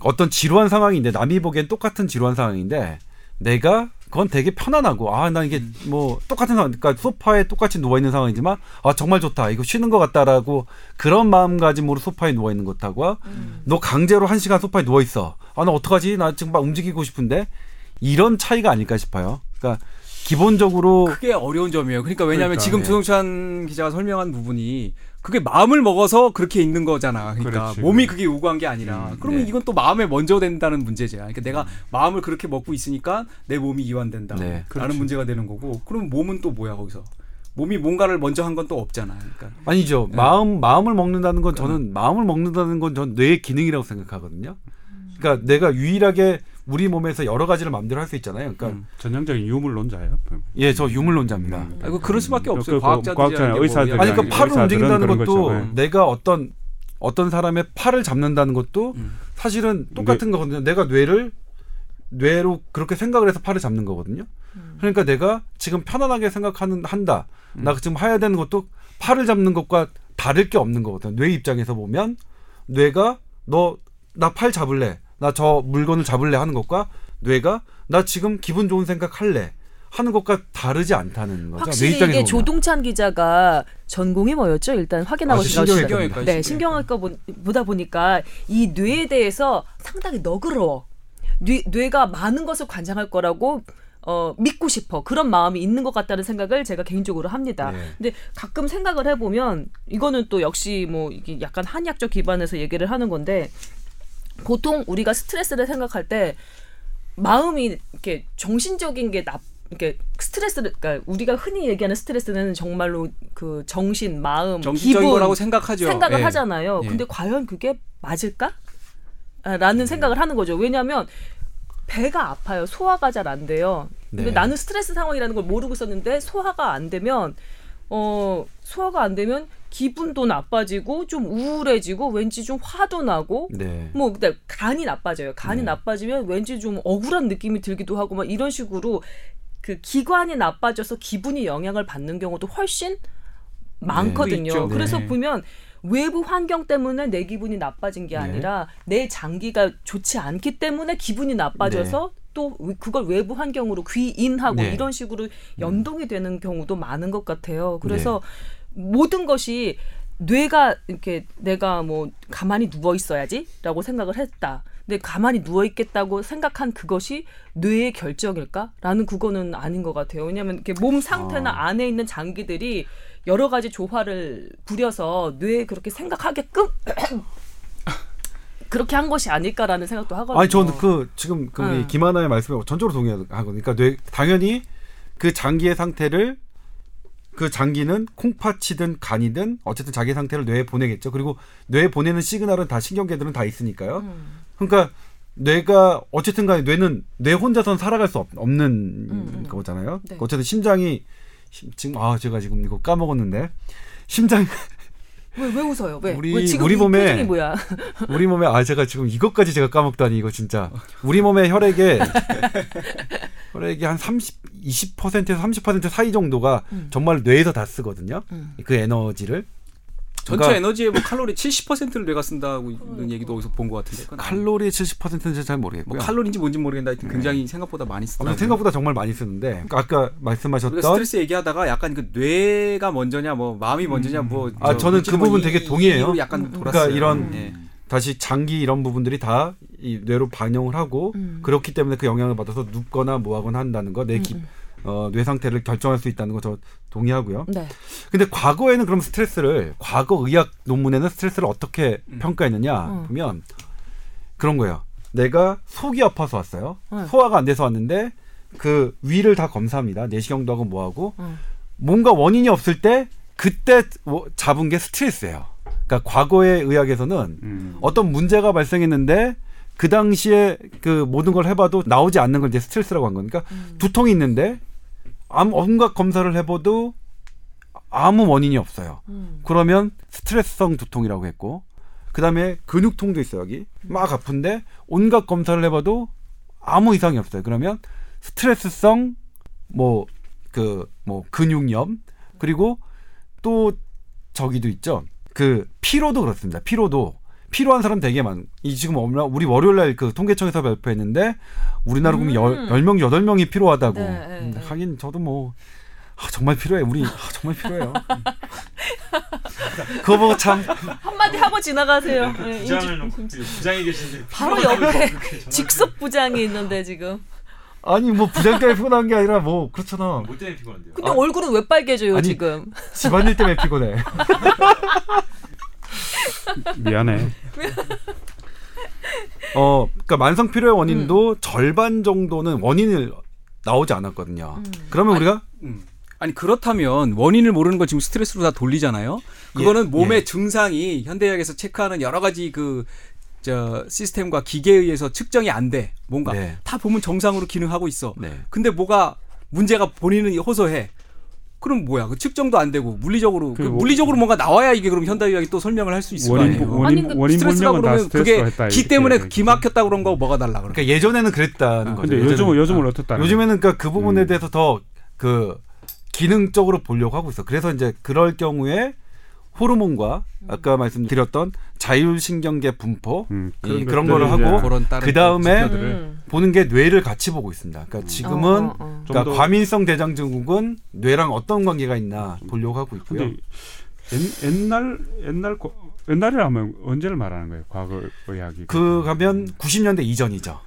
어떤 지루한 상황인데 남이 보기엔 똑같은 지루한 상황인데 내가 그건 되게 편안하고 아나 이게 뭐 똑같은 상황 그러니까 소파에 똑같이 누워 있는 상황이지만 아 정말 좋다. 이거 쉬는 것 같다라고 그런 마음가짐으로 소파에 누워 있는 것하고 너 강제로 한 시간 소파에 누워 있어. 아 나 어떡하지? 나 지금 막 움직이고 싶은데? 이런 차이가 아닐까 싶어요 그러니까 기본적으로 그게 어려운 점이에요. 그러니까 왜냐하면 그러니까, 지금 예. 조동찬 기자가 설명한 부분이 그게 마음을 먹어서 그렇게 있는 거잖아. 그러니까 그렇지. 몸이 그게 요구한 게 아니라. 음, 그러면 네. 이건 또 마음에 먼저 된다는 문제죠. 그러니까 내가 마음을 그렇게 먹고 있으니까 내 몸이 이완된다. 네, 라는 그렇지. 문제가 되는 거고. 그럼 몸은 또 뭐야 거기서? 몸이 뭔가를 먼저 한 건 또 없잖아. 그러니까 아니죠. 네. 마음 마음을 먹는다는 건 저는 마음을 먹는다는 건 전 뇌의 기능이라고 생각하거든요. 그러니까 내가 유일하게 우리 몸에서 여러 가지를 마음대로 할 수 있잖아요. 그러니까 음. 전형적인 유물론자예요. 예, 저 유물론자입니다. 음. 아이고 그럴 수밖에 그- 없어요. 그 과학자들이 과학자나 의사들이 아니 아니, 그러니까 팔을 움직인다는 것도 거죠. 네. 내가 어떤 어떤 사람의 팔을 잡는다는 것도 음. 사실은 똑같은 거거든요. 내가 뇌를 뇌로 그렇게 생각을 해서 팔을 잡는 거거든요. 그러니까 내가 지금 편안하게 생각하는 한다. 음. 나 지금 해야 되는 것도 팔을 잡는 것과 다를 게 없는 거거든요. 뇌 입장에서 보면 뇌가 너 나 팔 잡을래. 나 저 물건을 잡을래 하는 것과 뇌가 나 지금 기분 좋은 생각 할래. 하는 것과 다르지 않다는 거죠. 뇌 확실히 이게 보면. 조동찬 기자가 전공이 뭐였죠? 일단 확인하고 아. 신경외과입니다. 신경외과, 네, 신경외과 보- 보다 보니까 이 뇌에 대해서 상당히 너그러워. 뇌, 뇌가 많은 것을 관장할 거라고 어, 믿고 싶어. 그런 마음이 있는 것 같다는 생각을 제가 개인적으로 합니다. 네. 근데 가끔 생각을 해보면 이거는 또 역시 뭐 이게 약간 한의학적 기반에서 얘기를 하는 건데 보통 우리가 스트레스를 생각할 때 마음이 이렇게 정신적인 게 나, 이렇게 스트레스를 그러니까 우리가 흔히 얘기하는 스트레스는 정말로 그 정신, 마음, 정신적인 기분 거라고 생각하죠. 생각을 예. 하잖아요. 예. 근데 과연 그게 맞을까? 아, 라는 네. 생각을 하는 거죠. 왜냐하면 배가 아파요. 소화가 잘 안 돼요. 근데 네. 나는 스트레스 상황이라는 걸 모르고 있었는데 소화가 안 되면 어 소화가 안 되면 기분도 나빠지고 좀 우울해지고 왠지 좀 화도 나고 네. 뭐 근데 간이 나빠져요. 간이 네. 나빠지면 왠지 좀 억울한 느낌이 들기도 하고 막 이런 식으로 그 기관이 나빠져서 기분이 영향을 받는 경우도 훨씬 많거든요. 있죠. 그래서 네. 보면 외부 환경 때문에 내 기분이 나빠진 게 네. 아니라 내 장기가 좋지 않기 때문에 기분이 나빠져서 또 그걸 외부 환경으로 귀인하고 네. 이런 식으로 연동이 되는 경우도 많은 것 같아요. 그래서 모든 것이 뇌가 이렇게 내가 뭐 가만히 누워 있어야지라고 생각을 했다. 근데 가만히 누워 있겠다고 생각한 그것이 뇌의 결정일까?라는 그거는 아닌 것 같아요. 왜냐하면 이렇게 몸 상태나 아. 안에 있는 장기들이 여러 가지 조화를 부려서 뇌에 그렇게 생각하게끔 그렇게 한 것이 아닐까라는 생각도 하거든요. 아니 저는 그 지금 그 우리 응. 김하나의 말씀에 전적으로 동의하는 거니까 뇌 당연히 그 장기의 상태를 그 장기는 콩팥이든 간이든 어쨌든 자기 상태를 뇌에 보내겠죠. 그리고 뇌에 보내는 시그널은 다 신경계들은 다 있으니까요. 음. 그러니까 뇌가 어쨌든 간에 뇌는 뇌 혼자서는 살아갈 수 없, 없는 음. 거잖아요. 네. 어쨌든 심장이 심- 지금 아 제가 지금 이거 까먹었는데 심장 왜, 왜 웃어요? 왜? 우리- 왜 우리 이 몸에? 우리 몸에 아 제가 지금 이것까지 제가 까먹다니 이거 진짜 우리 몸의 혈액에 혈액이 한 30, 20%에서 30% 사이 정도가 음. 정말 뇌에서 다 쓰거든요. 음. 그 에너지를 전체 그러니까 에너지의 뭐 칼로리 70%를 뇌가 쓴다고 있는 얘기도 어디서 본 것 같은데. 칼로리의 70%는 잘 모르겠고요. 뭐 칼로리인지 뭔지 모르겠는데 하여튼 굉장히 생각보다 많이 쓰더라고요. 아무튼 생각보다 정말 많이 쓰는데 그러니까 아까 말씀하셨던 우리가 스트레스 얘기하다가 약간 그 뇌가 먼저냐 뭐 마음이 먼저냐 뭐 아, 저 저는 그 부분 이- 되게 이- 동의해요. 약간 음, 음. 돌았어요. 그러니까 이런 예. 다시 장기 이런 부분들이 다 이 뇌로 반영을 하고 음. 그렇기 때문에 그 영향을 받아서 눕거나 뭐하거나 한다는 거, 내 기, 음, 어, 뇌 상태를 결정할 수 있다는 거 저 동의하고요. 네. 근데 과거에는 그럼 스트레스를 과거 의학 논문에는 스트레스를 어떻게 음. 평가했느냐 음. 보면 그런 거예요. 내가 속이 아파서 왔어요. 네. 소화가 안 돼서 왔는데 그 위를 다 검사합니다. 내시경도 하고 뭐 하고 음. 뭔가 원인이 없을 때 그때 뭐 잡은 게 스트레스예요. 그러니까 과거의 의학에서는 음. 어떤 문제가 발생했는데 그 당시에 그 모든 걸 해봐도 나오지 않는 걸 이제 스트레스라고 한 거니까 음. 두통이 있는데 아무 온갖 검사를 해봐도 아무 원인이 없어요. 음. 그러면 스트레스성 두통이라고 했고 그다음에 근육통도 있어요 여기 막 아픈데 온갖 검사를 해봐도 아무 이상이 없어요. 그러면 스트레스성 뭐 그뭐 근육염 그리고 또 저기도 있죠. 그 피로도 그렇습니다. 피로도 피로한 사람 되게 많. 이 지금 우리 월요일 날 그 통계청에서 발표했는데 우리나라 국민 열 음. 10명 8명이 피로하다고. 네, 네, 음, 네. 하긴 저도 뭐 아, 정말 필요해. 우리 아, 정말 필요해요. 그거 보고 참 한마디 하고 지나가세요. 네, 부장을 인지- 놓고 부장이 계신데 바로 옆에 직속 부장이 있는데 지금. 아니 뭐 부장 때문에 피곤한 게 아니라 뭐 그렇잖아. 뭐 때문에 피곤한데요? 근데 얼굴은 왜 빨개져요 아니, 지금? 집안일 때문에 피곤해. 미안해. 어, 그러니까 만성 피로의 원인도 절반 정도는 원인을 나오지 않았거든요. 음. 그러면 우리가 음. 아니 그렇다면 원인을 모르는 걸 지금 스트레스로 다 돌리잖아요. 그거는 예, 몸의 예. 증상이 현대의학에서 체크하는 여러 가지 그 저 시스템과 기계에 의해서 측정이 안 돼. 뭔가 네. 다 보면 정상으로 기능하고 있어. 네. 근데 뭐가 문제가 본인은 호소해. 그럼 뭐야? 그 측정도 안 되고 물리적으로 그 물리적으로 뭔가 나와야 이게 그럼 현대의학이 또 설명을 할 수 있을 거 원인 아니에요. 원인 아니, 그 원인 스트레스가 다 그러면 그게 했다. 기 때문에. 기 막혔다 그런 거 뭐가 달라 그래? 그러니까 예전에는 그랬다는 아, 거죠. 근데 요즘. 요즘은 어. 어떻다? 요즘에는 그러니까 그 부분에 음. 대해서 더그 기능적으로 보려고 하고 있어. 그래서 이제 그럴 경우에 호르몬과 아까 말씀드렸던 자율신경계 분포 음, 이 그런 그런 거를 하고 그 다음에. 음. 보는 게 뇌를 같이 보고 있습니다. 그러니까 지금은 어, 어, 어. 좀 그러니까 더- 과민성 대장증후군 뇌랑 어떤 관계가 있나 보려고 하고 있고요. 옛, 옛날 옛날 거- 옛날이라 하면 언제를 말하는 거예요? 과거 의학이. 그 가면 90년대 이전이죠.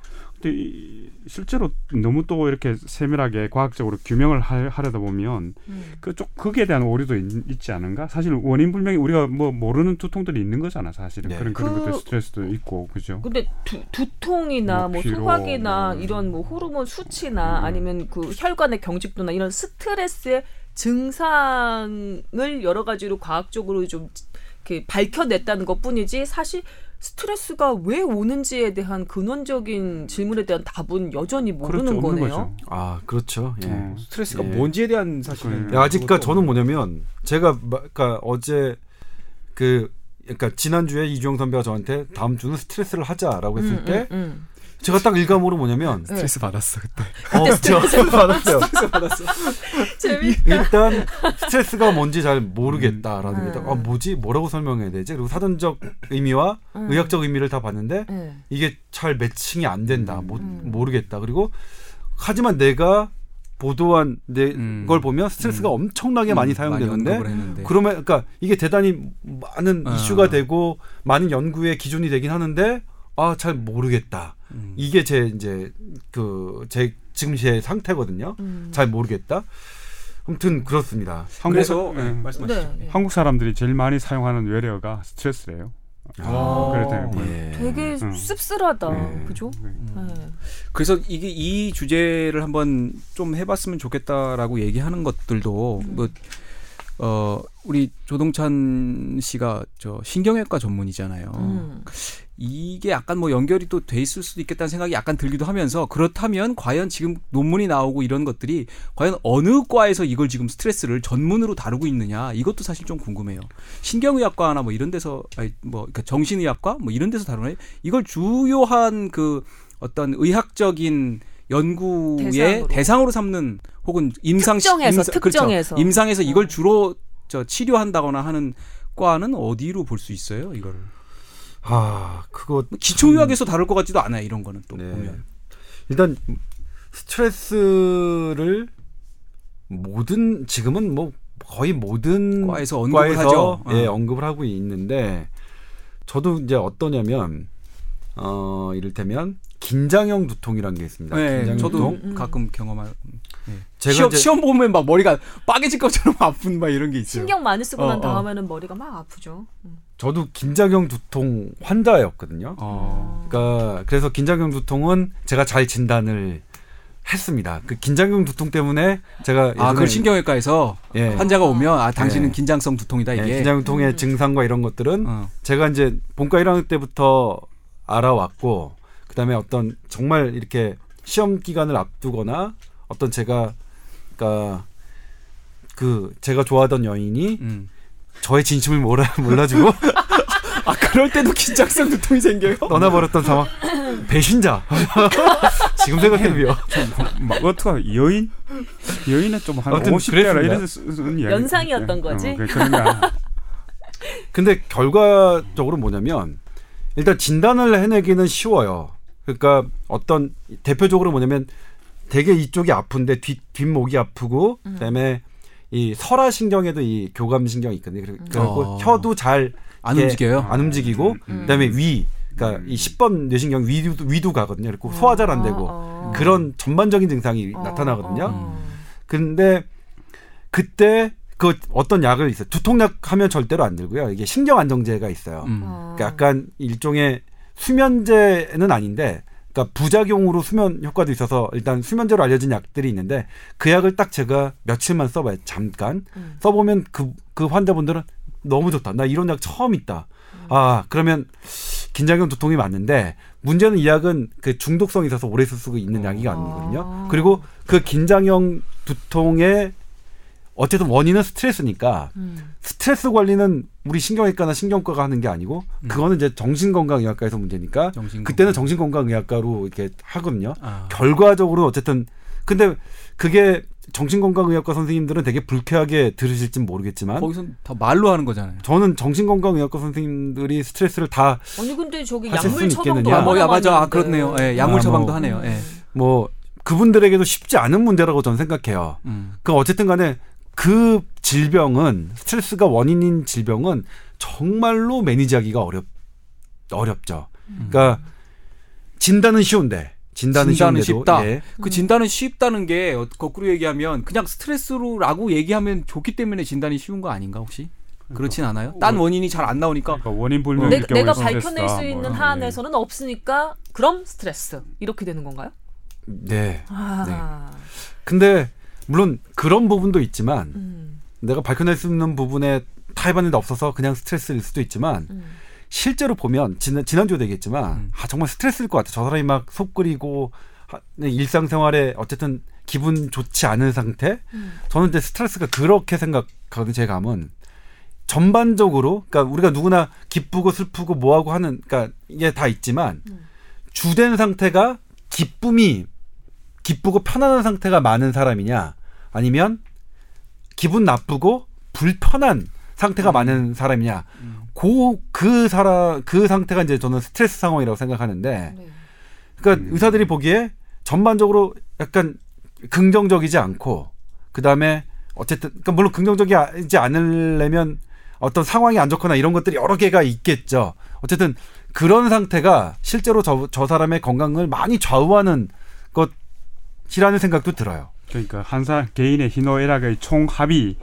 근데 이, 실제로 너무 또 이렇게 세밀하게 과학적으로 규명을 하, 하려다 보면 음. 그쪽 거기에 대한 오류도 있, 지 않은가? 사실 원인 불명이 우리가 뭐 모르는 두통들이 있는 거잖아, 사실은. 네. 그런 그런 그- 것들 스트레스도 있고, 그죠? 근데 두, 두통이나 뭐 뭐, 피로, 소화기나 뭐. 이런 뭐 호르몬 수치나 음. 아니면 그 혈관의 경직도나 이런 스트레스의 증상을 여러 가지로 과학적으로 좀 이렇게 밝혀냈다는 것 뿐이지 사실 스트레스가 왜 오는지에 대한 근원적인 질문에 대한 답은 여전히 모르는 그렇죠, 거네요. 거죠. 아 그렇죠. 예. 어. 스트레스가 예. 뭔지에 대한 사실은 네. 야, 아직 그러니까 그것도 저는 뭐냐면 제가 마- 그러니까 어제 그 그러니까 지난 주에 이주영 선배가 저한테 다음 주는 스트레스를 하자라고 했을 음, 때 음, 제가 딱 일감으로 뭐냐면 네. 스트레스 받았어 그때. 어, 제가 스트레스 받았어요. 음. 재미. 일단 스트레스가 뭔지 잘 모르겠다라는 음. 게 딱, 아 뭐지 뭐라고 설명해야 되지 그리고 사전적 의미와 음. 의학적 의미를 다 봤는데 네. 이게 잘 매칭이 안 된다 못, 음. 모르겠다 그리고 하지만 내가 보도한 내 음. 걸 보면 스트레스가 음. 엄청나게 많이 음, 사용되는데 했는데. 그러면 그러니까 이게 대단히 많은 어. 이슈가 되고 많은 연구의 기준이 되긴 하는데 아 잘 모르겠다 음. 이게 제 이제 그 제 지금 제 상태거든요 음. 잘 모르겠다 아무튼 그렇습니다 한국 그래서 사- 예. 말씀하시죠. 네. 네. 한국 사람들이 제일 많이 사용하는 외래어가 스트레스래요. 아. 그래도 뭐, 예. 되게 음. 씁쓸하다. 네. 그죠? 네. 그래서 이게 이 주제를 한번 좀 해봤으면 좋겠다라고 얘기하는 것들도 음. 뭐 어, 우리 조동찬 씨가 저 신경외과 전문이잖아요. 음. 이게 약간 뭐 연결이 또 돼 있을 수도 있겠다는 생각이 약간 들기도 하면서 그렇다면 과연 지금 논문이 나오고 이런 것들이 과연 어느 과에서 이걸 지금 스트레스를 전문으로 다루고 있느냐 이것도 사실 좀 궁금해요. 신경의학과나 뭐 이런 데서 아니 뭐 그러니까 정신의학과 뭐 이런 데서 다루나요? 이걸 주요한 그 어떤 의학적인 연구의 대상으로. 대상으로, 삼는 혹은 임상 특정해서, 임상- 그렇죠. 특정해서. 임상에서 이걸 어. 주로 저 치료한다거나 하는 과는 어디로 볼 수 있어요? 이거를 아 그거 기초의학에서 다룰 것 같지도 않아요. 이런 거는 또 네. 보면 일단 스트레스를 모든 지금은 뭐 거의 모든 과에서 언급을 과에서 하죠. 예, 어. 언급을 하고 있는데 저도 이제 어떠냐면 어 이를테면 긴장형 두통이라는 게 있습니다. 네, 긴장형 저도 두통. 음. 가끔 경험할. 제가 시험, 이제 시험 보면 막 머리가 빠개질 것처럼 아픈 막 이런 게 있어요. 신경 많이 쓰고 어, 난 어. 다음에는 머리가 막 아프죠. 음. 저도 긴장형 두통 환자였거든요. 어. 그러니까 그래서 긴장형 두통은 제가 잘 진단을 했습니다. 그 긴장형 두통 때문에 제가 아, 예전에 그 신경외과에서 예, 환자가 오면 아 당신은 네. 긴장성 두통이다 예, 이게. 긴장형 두통의 음. 증상과 이런 것들은 어. 제가 이제 본과 1학년 때부터 알아왔고 그다음에 어떤 정말 이렇게 시험 기간을 앞두거나 어떤 제가 그러니까 그 제가 좋아하던 여인이 음. 저의 진심을 몰라 몰라주고 아 그럴 때도 긴장성 두통이 생겨요? 떠나버렸던 상황 배신자 지금 생각해도요 막 어떻게 여인? 여인은 좀한 아무튼 50대라 그랬습니다. 이런. 연상이었던 예. 거지? 어, 그-. 근데 결과적으로 뭐냐면 일단 진단을 해내기는 쉬워요. 그러니까 어떤 대표적으로 뭐냐면 되게 이쪽이 아픈데 뒷 뒷목이 아프고 음. 그다음에 이 설화신경에도 이 교감신경이 있거든요. 그래- 그래갖고 어. 혀도 잘 안 움직여요? 안 움직이고 음. 그다음에 위 그러니까 이 10번 뇌신경 위도 위도 가거든요. 그리고 소화 잘 안 되고 어, 어. 그런 전반적인 증상이 어, 나타나거든요. 어. 근데 그때 그 어떤 약을 있어요. 두통약 하면 절대로 안 들고요. 이게 신경 안정제가 있어요. 음. 어. 그러니까 약간 일종의 수면제는 아닌데 그러니까 부작용으로 수면 효과도 있어서 일단 수면제로 알려진 약들이 있는데 그 약을 딱 제가 며칠만 써봐요. 잠깐 음. 써보면 그, 그 환자분들은 너무 좋다. 나 이런 약 처음 있다. 아 그러면 긴장형 두통이 맞는데 문제는 이 약은 그 중독성이 있어서 오래 쓸 수 있는 약이 아니거든요. 아. 그리고 그 긴장형 두통의 어쨌든 원인은 스트레스니까 음. 스트레스 관리는 우리 신경외과나 신경과가 하는 게 아니고 그거는 이제 정신건강의학과에서 문제니까 정신건강. 그때는 정신건강의학과로 이렇게 하거든요. 아. 결과적으로 어쨌든 근데 그게 정신건강의학과 선생님들은 되게 불쾌하게 들으실진 모르겠지만 거기서 다 말로 하는 거잖아요. 저는 정신건강의학과 선생님들이 스트레스를 다 아니 근데 저기 약물 처방도 있겠느냐. 아, 뭐, 야, 맞아. 아. 그렇네요. 예, 약물 아, 처방도 뭐. 하네요. 예. 뭐 그분들에게도 쉽지 않은 문제라고 저는 생각해요. 음. 그 어쨌든 간에 그 질병은 스트레스가 원인인 질병은 정말로 매니지하기가 어렵 어렵죠. 그러니까 진단은 쉬운데 진단은, 진단은 쉽다. 예. 그 진단은 쉽다는 게 어, 거꾸로 얘기하면 그냥 스트레스로라고 얘기하면 좋기 때문에 진단이 쉬운 거 아닌가 혹시? 그렇진 않아요? 딴 원인이 잘 안 나오니까 그러니까 원인 불명일 내, 경우에 내가 스트레스다, 밝혀낼 수뭐 있는 거. 한에서는 없으니까 그럼 스트레스 이렇게 되는 건가요? 네. 아, 근데 물론 그런 부분도 있지만 음, 내가 밝혀낼 수 있는 부분에 다 해봤는데 없어서 그냥 스트레스일 수도 있지만 음. 실제로 보면 지난 지난주에도 얘기했지만 음. 아 정말 스트레스일 것 같아. 저 사람이 막 속 끓이고 하- 네, 일상생활에 어쨌든 기분 좋지 않은 상태. 음. 저는 이제 스트레스가 그렇게 생각하거든요. 제 감은 전반적으로 그러니까 우리가 누구나 기쁘고 슬프고 뭐하고 하는 그러니까 이게 다 있지만 주된 상태가 기쁨이 기쁘고 편안한 상태가 많은 사람이냐 아니면 기분 나쁘고 불편한 상태가 많은 사람이냐 고그 사람 그 상태가 이제 저는 스트레스 상황이라고 생각하는데 네. 그러니까 의사들이 보기에 전반적으로 약간 긍정적이지 않고 그 다음에 어쨌든 그러니까 물론 긍정적이지 않으려면 어떤 상황이 안 좋거나 이런 것들이 여러 개가 있겠죠. 어쨌든 그런 상태가 실제로 저, 저 사람의 건강을 많이 좌우하는 것 이라는 생각도 들어요. 그러니까 한 사람 개인의 희노애락의 총합이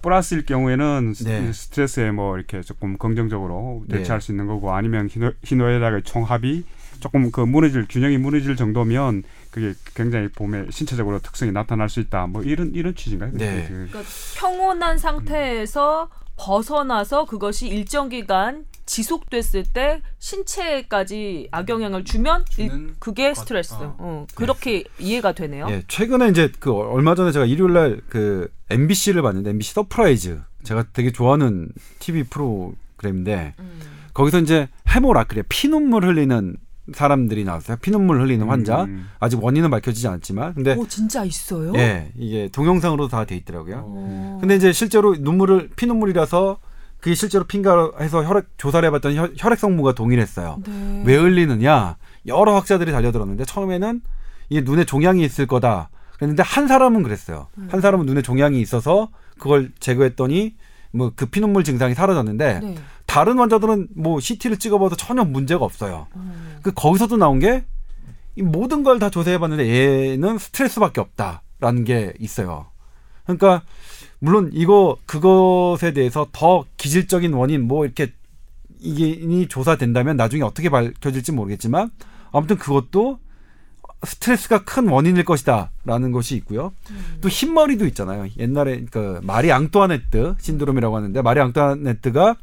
플러스일 경우에는 스- 네. 스트레스에 뭐 이렇게 조금 긍정적으로 네. 대처할 수 있는 거고 아니면 희노, 희노애락의 총합이 조금 그 무너질 균형이 무너질 정도면 그게 굉장히 몸의 신체적으로 특성이 나타날 수 있다. 뭐 이런 이런 취지인가요? 네. 그- 그러니까 평온한 상태에서 벗어나서 그것이 일정 기간 지속됐을 때 신체까지 악영향을 주면 일- 그게 것. 스트레스. 어. 어, 그렇게 이해가 되네요. 예, 최근에 이제 그 얼마 전에 제가 일요일 날그 MBC를 봤는데 MBC 서프라이즈 제가 되게 좋아하는 TV 프로그램인데 음. 거기서 이제 hemolacria 피눈물 흘리는 사람들이 나왔어요. 피눈물 흘리는 환자. 음. 아직 원인은 밝혀지지 않았지만 근데 오 진짜 있어요? 예, 이게 동영상으로 다 돼 있더라고요. 어. 근데 이제 실제로 눈물을 피눈물이라서 그게 실제로 핀가 해서 혈액 조사를 해봤더니 혈, 혈액 성분과 동일했어요. 네. 왜 흘리느냐 여러 학자들이 달려들었는데 처음에는 이게 눈에 종양이 있을 거다 그랬는데 한 사람은 그랬어요 한 사람은 눈에 종양이 있어서 그걸 제거했더니 뭐 그 피눈물 증상이 사라졌는데 네. 다른 환자들은 뭐 CT를 찍어봐도 전혀 문제가 없어요 음. 그 거기서도 나온 게 이 모든 걸 다 조사해봤는데 얘는 스트레스밖에 없다라는 게 있어요 그러니까 물론 이거 그것에 대해서 더 기질적인 원인 뭐 이렇게 이게 조사된다면 나중에 어떻게 밝혀질지 모르겠지만 아무튼 그것도 스트레스가 큰 원인일 것이다라는 것이 있고요. 또 흰머리도 있잖아요. 옛날에 그 마리 앙뚜아네트 신드롬이라고 하는데 마리 앙뚜아네트가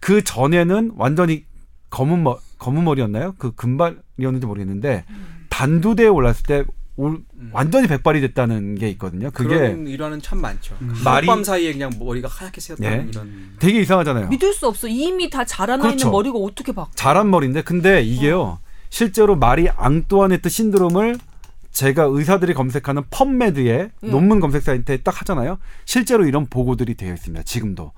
그 전에는 완전히 검은 머 검은 머리였나요? 그 금발이었는지 모르겠는데 단두대에 올랐을 때 올- 완전히 백발이 됐다는 게 있거든요. 그게 그런 일화는 참 많죠. 말이- 밤 사이에 그냥 머리가 하얗게 새었다는 예. 이런. 되게 이상하잖아요. 믿을 수 없어. 이미 다 자라나 그렇죠. 있는 머리가 어떻게 바꿔? 자란 머리인데 근데 이게요 실제로 마리 앙뚜아네트 신드롬을 제가 의사들이 검색하는 펌메드에 예. 논문 검색 사이트에 딱 하잖아요 실제로 이런 보고들이 되어 있습니다 지금도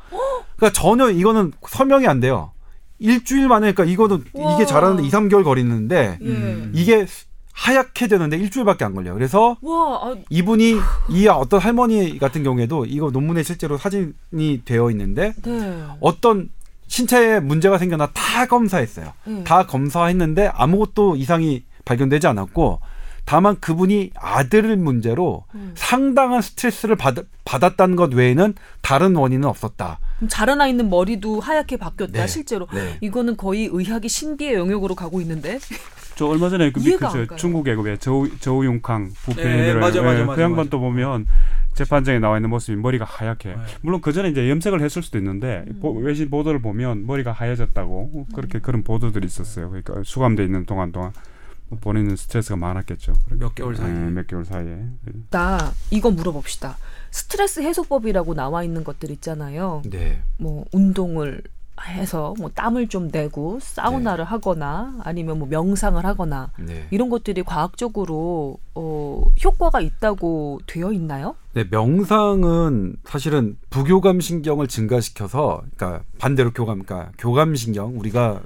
그러니까 전혀 이거는 설명이 안 돼요 일주일 만에 그러니까 이거는. 이게 자라는데 2, 3개월 걸리는데 예. 이게 하얗게 되는데 일주일밖에 안 걸려요 그래서 와, 아, 이분이 이 어떤 할머니 같은 경우에도 이거 논문에 실제로 사진이 되어 있는데 네. 어떤 신체에 문제가 생겨나 다 검사했어요. 음. 다 검사했는데 아무것도 이상이 발견되지 않았고 다만 그분이 아들을 문제로 음. 상당한 스트레스를 받, 받았다는 것 외에는 다른 원인은 없었다. 자라나 있는 머리도 하얗게 바뀌었다. 네. 실제로. 네. 이거는 거의 의학의 신비의 영역으로 가고 있는데. 저 얼마 전에 그, 안 저. 중국의 그 저우 저우융캉 부패 네, 맞아, 맞아, 그 맞아, 양반 맞아. 또 보면 재판장에 나와 있는 모습이 머리가 하얗게 네. 물론 그 전에 이제 염색을 했을 수도 있는데 음. 보- 외신 보도를 보면 머리가 하얘졌다고 그렇게 그런 보도들이 있었어요. 그러니까 수감돼 있는 동안 동안 본인은 스트레스가 많았겠죠. 몇 개월 사이에. 네, 몇 개월 사이에. 나 이거 물어봅시다. 스트레스 해소법이라고 나와 있는 것들 있잖아요. 네. 뭐 운동을 해서 뭐 땀을 좀 내고 사우나를 하거나 아니면 뭐 명상을 하거나 네. 이런 것들이 과학적으로 어, 효과가 있다고 되어 있나요? 네, 명상은 사실은 부교감 신경을 증가시켜서, 그러니까 반대로 교감, 그러니까 교감 신경 우리가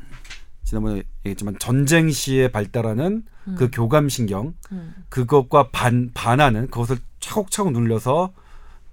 지난번에 얘기했지만 전쟁 시에 발달하는 그 교감 신경 음. 그것과 반 반하는 그것을 차곡차곡 눌려서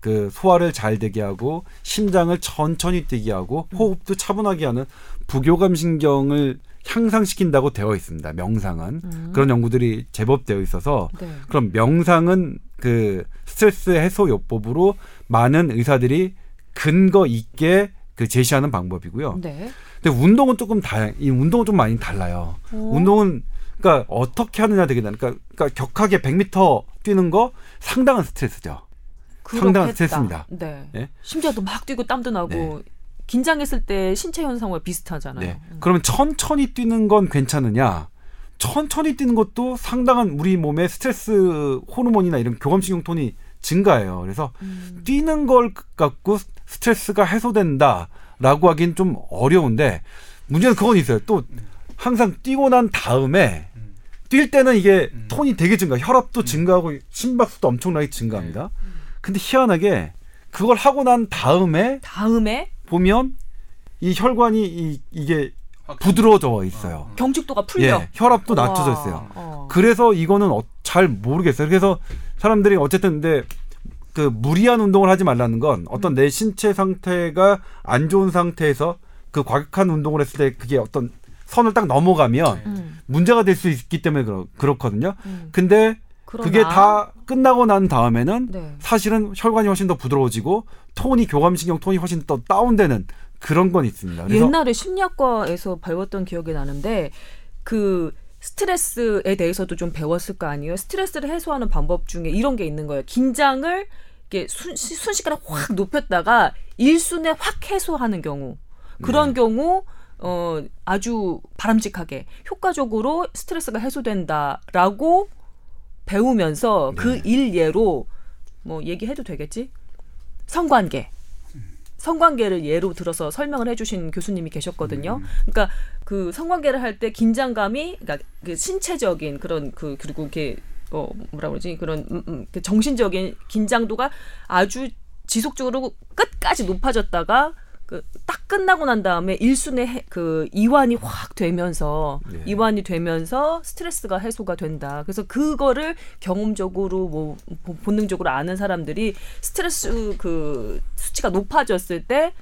그 소화를 잘 되게 하고 심장을 천천히 뛰게 하고 호흡도 차분하게 하는 부교감 신경을 향상시킨다고 되어 있습니다. 명상은 음. 그런 연구들이 제법 되어 있어서 네. 그럼 명상은 그 스트레스 해소 요법으로 많은 의사들이 근거 있게 그 제시하는 방법이고요. 네. 근데 운동은 조금 다, 이 운동은 좀 많이 달라요. 오. 운동은 그러니까 어떻게 하느냐 되게 다르 그러니까, 그러니까 격하게 100m 뛰는 거 상당한 스트레스죠. 상당한 그렇겠다. 스트레스입니다. 네. 예? 심지어도 막 뛰고 땀도 나고 네. 긴장했을 때 신체 현상과 비슷하잖아요. 네. 음. 그러면 천천히 뛰는 건 괜찮으냐? 천천히 뛰는 것도 상당한 우리 몸의 스트레스 호르몬이나 이런 교감신경 톤이 증가해요. 그래서 음. 뛰는 걸 갖고 스트레스가 해소된다라고 하긴 좀 어려운데 문제는 그건 있어요. 또 항상 뛰고 난 다음에 뛸 때는 이게 톤이 되게 증가, 혈압도 증가하고 심박수도 엄청나게 증가합니다. 근데 희한하게 그걸 하고 난 다음에 다음에 보면 이 혈관이 이, 이게 부드러워져 있어요. 경직도가 풀려. 예, 혈압도 낮춰져 와, 있어요. 어. 그래서 이거는 어- 잘 모르겠어요. 그래서 사람들이 어쨌든 근데 그 무리한 운동을 하지 말라는 건 어떤 내 신체 상태가 안 좋은 상태에서 그 과격한 운동을 했을 때 그게 어떤 선을 딱 넘어가면 음, 문제가 될 수 있기 때문에 그렇, 그렇거든요. 음. 근데 그러나, 그게 다 끝나고 난 다음에는 네. 사실은 혈관이 훨씬 더 부드러워지고 톤이 교감신경 톤이 훨씬 더 다운되는 그런 건 있습니다. 옛날에 심리학과에서 배웠던 기억이 나는데 그 스트레스에 대해서도 좀 배웠을 거 아니에요. 스트레스를 해소하는 방법 중에 이런 게 있는 거예요. 긴장을 이렇게 순, 순식간에 확 높였다가 일순에 확 해소하는 경우. 그런 네. 경우 어 아주 바람직하게 효과적으로 스트레스가 해소된다라고 배우면서 그 네. 일예로 뭐 얘기해도 되겠지? 성관계. 성관계를 예로 들어서 설명을 해주신 교수님이 계셨거든요. 그러니까 그 성관계를 할 때 긴장감이, 그러니까 그 신체적인 그런 그 그리고 이렇게 어 뭐라 그러지 그런 음, 음, 그 정신적인 긴장도가 아주 지속적으로 끝까지 높아졌다가 그 딱 끝나고 난 다음에 일순에 해- 그 이완이 확 되면서 네. 이완이 되면서 스트레스가 해소가 된다. 그래서 그거를 경험적으로 뭐 보- 본능적으로 아는 사람들이 스트레스 그 수치가 높아졌을 때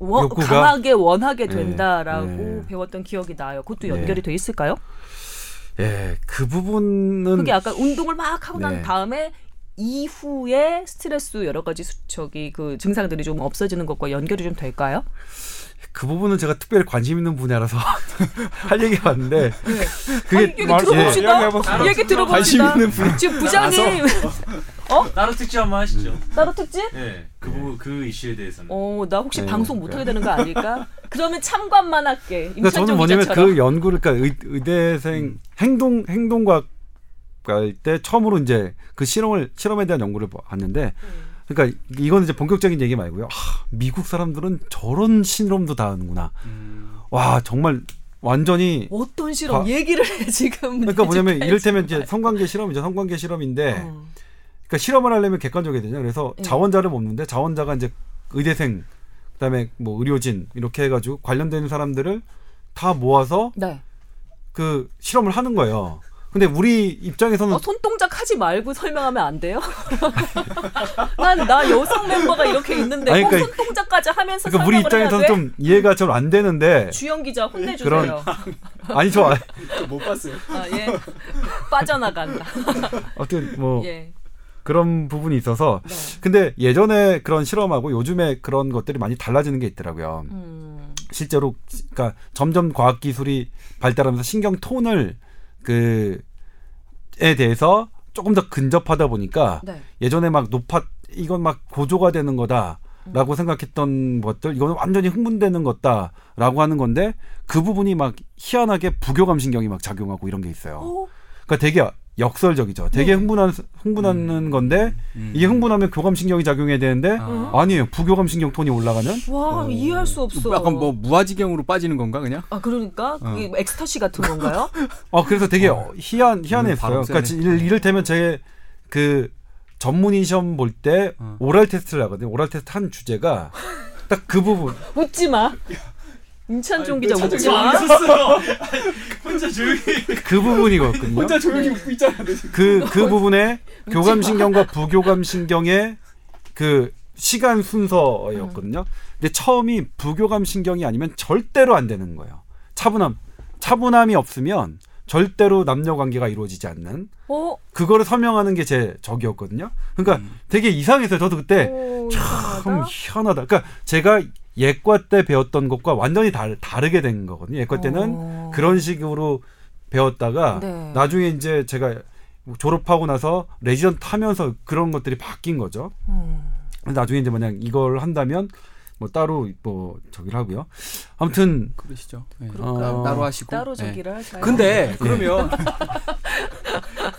원- 욕구가? 강하게 원하게 네. 된다라고 네. 배웠던 기억이 나요. 그것도 네. 연결이 돼 있을까요? 예, 그 부분은 그게 약간 운동을 막 하고 난 네. 다음에 이후에 스트레스 여러 가지 수, 저기 그 증상들이 좀 없어지는 것과 연결이 좀 될까요? 그 부분은 제가 특별히 관심 있는 분야라서 할 얘기 봤는데 그게 아, 얘기 말- 들어봅시다. 이야기해보세요. 얘기 들어봅시다. 관심 있는 분. 지금 부장님 따로 특집 한번 하시죠. 따로 특집? 네, 그 부분 그 이슈에 대해서는. 어, 나 혹시 네, 방송 못 하게 되는 거 아닐까? 그러면 참관만 할게. 그러니까 저는 뭐냐면 기자처럼. 그 연구를 그러니까 의, 의대생 행동 행동과 학 할때 처음으로 이제 그 실험을 실험에 대한 연구를 봤는데 그러니까 이거는 이제 본격적인 얘기 말고요. 하, 미국 사람들은 저런 실험도 다 하는구나. 음, 와 정말 완전히 어떤 실험 아, 얘기를 해 지금. 그러니까 뭐냐면. 이를테면 이제 성관계 실험이죠. 성관계 실험인데 어. 그러니까 실험을 하려면 객관적이어야 되잖아요. 그래서 네. 자원자를 뽑는데 자원자가 이제 의대생 그다음에 뭐 의료진 이렇게 해가지고 관련된 사람들을 다 모아서 네. 그 실험을 하는 거예요. 근데 우리 입장에서는 어, 손동작 하지 말고 설명하면 안 돼요? 난 나 여성 멤버가 이렇게 있는데 아니, 꼭 그러니까- 손동작까지 하면서 그러니까 우리 입장에서는 돼? 좀 이해가 잘 안 되는데 주영 기자 혼내주세요. 그런- 아니 저 못 봤어요. 아, 예. 빠져나간다. 어쨌든 뭐 예. 그런 부분이 있어서 네. 근데 예전에 그런 실험하고 요즘에 그런 것들이 많이 달라지는 게 있더라고요. 음. 실제로 그러니까 점점 과학 기술이 발달하면서 신경 톤을 그에 대해서 조금 더 근접하다 보니까 네. 예전에 막 높아 이건 막 고조가 되는 거다 라고 생각했던 것들 이거는 완전히 흥분되는 거다라고 하는 건데 그 부분이 막 희한하게 부교감 신경이 막 작용하고 이런 게 있어요. 어? 그러니까 되게 역설적이죠. 되게 네. 흥분한 흥분하는 건데 음. 이게 흥분하면 교감 신경이 작용해야 되는데 아. 아니에요. 부교감 신경 톤이 올라가는 와 이해할 수 없어. 약간 뭐 무아지경으로 빠지는 건가 그냥? 아 그러니까 어. 이게 엑스타시 같은 건가요? 어 그래서 되게 희한 희한했어요. 그러니까. 이를- 이를테면 제 그 전문의 시험 볼때 어. oral test를 하거든요. oral test 한 주제가 딱 그 부분. 웃지 마. 임찬 종 기자 웃지 저 마. 있었어요. 혼자 조용히. 그 부분이거든요. 조용히 웃고 있잖아. 그그 부분에 교감 신경과 부교감 신경의 그 시간 순서였거든요. 근데 처음이 부교감 신경이 아니면 절대로 안 되는 거예요. 차분함. 차분함이 없으면 절대로 남녀 관계가 이루어지지 않는 어? 그거를 설명하는 게 제 적이었거든요. 그러니까 음. 되게 이상했어요. 저도 그때 오, 참 이상하다. 희한하다. 그러니까 제가 예과 때 배웠던 것과 완전히 다르, 다르게 된 거거든요. 예과 때는 어. 그런 식으로 배웠다가 네. 나중에 이제 제가 졸업하고 나서 레지던트 하면서 그런 것들이 바뀐 거죠. 음. 나중에 이제 만약 이걸 한다면 뭐 따로 뭐 저기를 하고요. 아무튼 그러시죠. 네. 그럴까요? 따로, 하시고. 따로 네. 저기를 할까요? 근데 그러면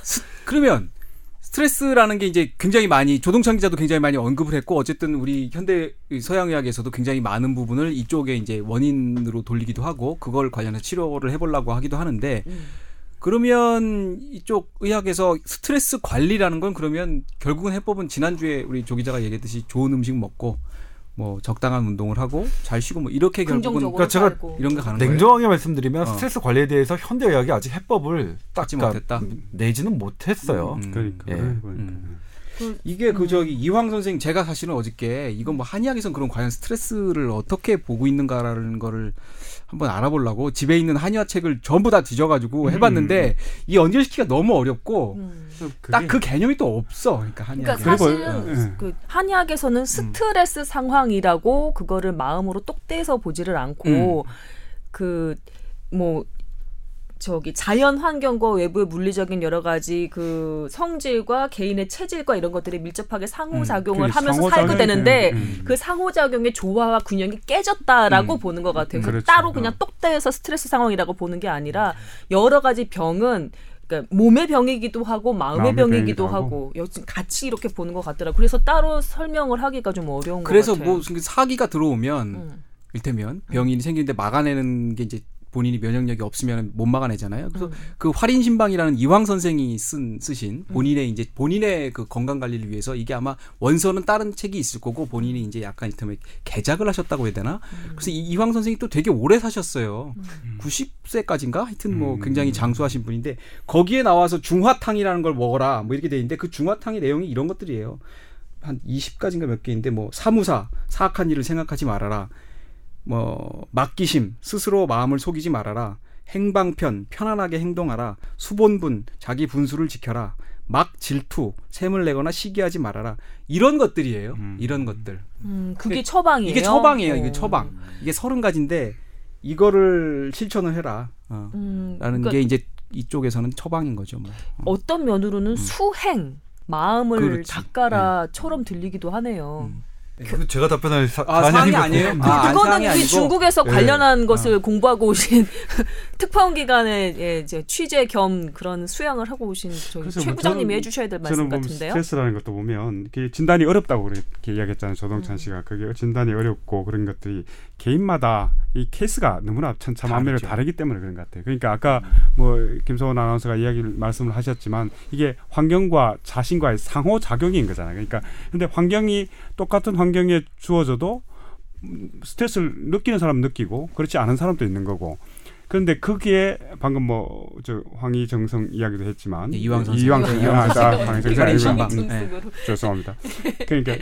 스- 그러면 스트레스라는 게 이제 굉장히 많이 조동찬 기자도 굉장히 많이 언급을 했고 어쨌든 우리 현대 서양의학에서도 굉장히 많은 부분을 이쪽에 이제 원인으로 돌리기도 하고 그걸 관련해서 치료를 해보려고 하기도 하는데 음. 그러면 이쪽 의학에서 스트레스 관리라는 건 그러면 결국은 해법은 지난주에 우리 조 기자가 얘기했듯이 좋은 음식 먹고 뭐 적당한 운동을 하고 잘 쉬고 뭐 이렇게 결국은 그러니까 제가 살고. 이런 게 가는 거예요. 냉정하게 말씀드리면 어. 스트레스 관리에 대해서 현대 의학이 아직 해법을 딱 찾지 그러니까 못했다? 내지는 못했어요. 음. 그러니까. 예. 그러니까. 음. 이게 그 저기 이황 선생 제가 사실은 어저께 이건 뭐 한의학에선 그런 과연 스트레스를 어떻게 보고 있는가라는 거를 한번 알아보려고 집에 있는 한의학 책을 전부 다 뒤져가지고 해봤는데 이 연결시키기가 너무 어렵고 음. 딱 그 개념이 또 없어. 그러니까 그러니까 한의학에. 사실은 그리고, 예. 그 한의학에서는 스트레스 상황이라고 그거를 마음으로 똑 떼서 보지를 않고 그뭐 저기 자연 환경과 외부의 물리적인 여러 가지 그 성질과 개인의 체질과 이런 것들이 밀접하게 상호작용을 그게 하면서 살고 상호작용이 되는데 되는, 음. 그 상호작용의 조화와 균형이 깨졌다라고 음. 보는 것 같아요. 그렇죠. 따로 그냥 어. 똑 떼서 스트레스 상황이라고 보는 게 아니라 여러 가지 병은 그러니까 몸의 병이기도 하고 마음의, 마음의 병이기도 병이기도 하고 여튼 같이 이렇게 보는 것 같더라. 그래서 따로 설명을 하기가 좀 어려운 그래서 것 같아요. 뭐 사기가 들어오면 음. 일테면 병이 생기는데 막아내는 게 이제 본인이 면역력이 없으면 못 막아내잖아요. 그래서 음. 그 활인 신방이라는 이황 선생이 쓴 쓰신 본인의 이제 본인의 그 건강 관리를 위해서 이게 아마 원서는 다른 책이 있을 거고 본인이 이제 약간 이를테면 개작을 하셨다고 해야 되나? 그래서 이 이황 선생이 또 되게 오래 사셨어요. 90세까지인가? 하여튼 뭐 음. 굉장히 장수하신 분인데 거기에 나와서 중화탕이라는 걸 먹어라 뭐 이렇게 돼 있는데 그 중화탕의 내용이 이런 것들이에요. 한 20가지인가 몇 개인데 뭐 사무사, 사악한 일을 생각하지 말아라. 뭐 맡기심, 스스로 마음을 속이지 말아라. 행방편, 편안하게 행동하라. 수본분, 자기 분수를 지켜라. 막 질투, 샘을 내거나 시기하지 말아라. 이런 것들이에요. 음. 이런 것들. 음, 그게 처방이에요. 이게 처방이에요. 어. 이게 처방. 이게 서른 가지인데 이거를 실천을 해라. 어. 음, 라는 그러니까 게 이제 이쪽에서는 처방인 거죠. 뭐. 어 떤 면으로는 수행 마음을 그렇지. 닦아라처럼 들리기도 하네요. 음. 그 제가 답변할 사, 아, 사안이. 아니에요? 그, 아, 그거는 우리 아니고? 중국에서 예. 관련한 것을 공부하고 오신 특파원 기관의 예, 이제 취재 겸 그런 수양을 하고 오신 저희 최뭐 부장님이 해주셔야 될 말씀 저는 보면 같은데요. 스트레스라는 것도 보면 진단이 어렵다고 그렇게 이야기했잖아요. 조동찬 음. 씨가 그게 진단이 어렵고 그런 것들이 개인마다 이 케이스가 너무나 천차만별로. 다르기 때문에 그런 것 같아요. 그러니까 아까 뭐 김소원 아나운서가 이야기를 말씀을 하셨지만 이게 환경과 자신과의 상호 작용인 거잖아요. 그러니까 근데 환경이 똑같은 환경에 주어져도 음, 스트레스를 느끼는 사람은 느끼고 그렇지 않은 사람도 있는 거고. 그런데 거기에 방금 뭐 저 황희 정성 이야기도 했지만 예, 이황 선생. 이황 네, 선생 아, 선생. 네. 죄송합니다. 그러니까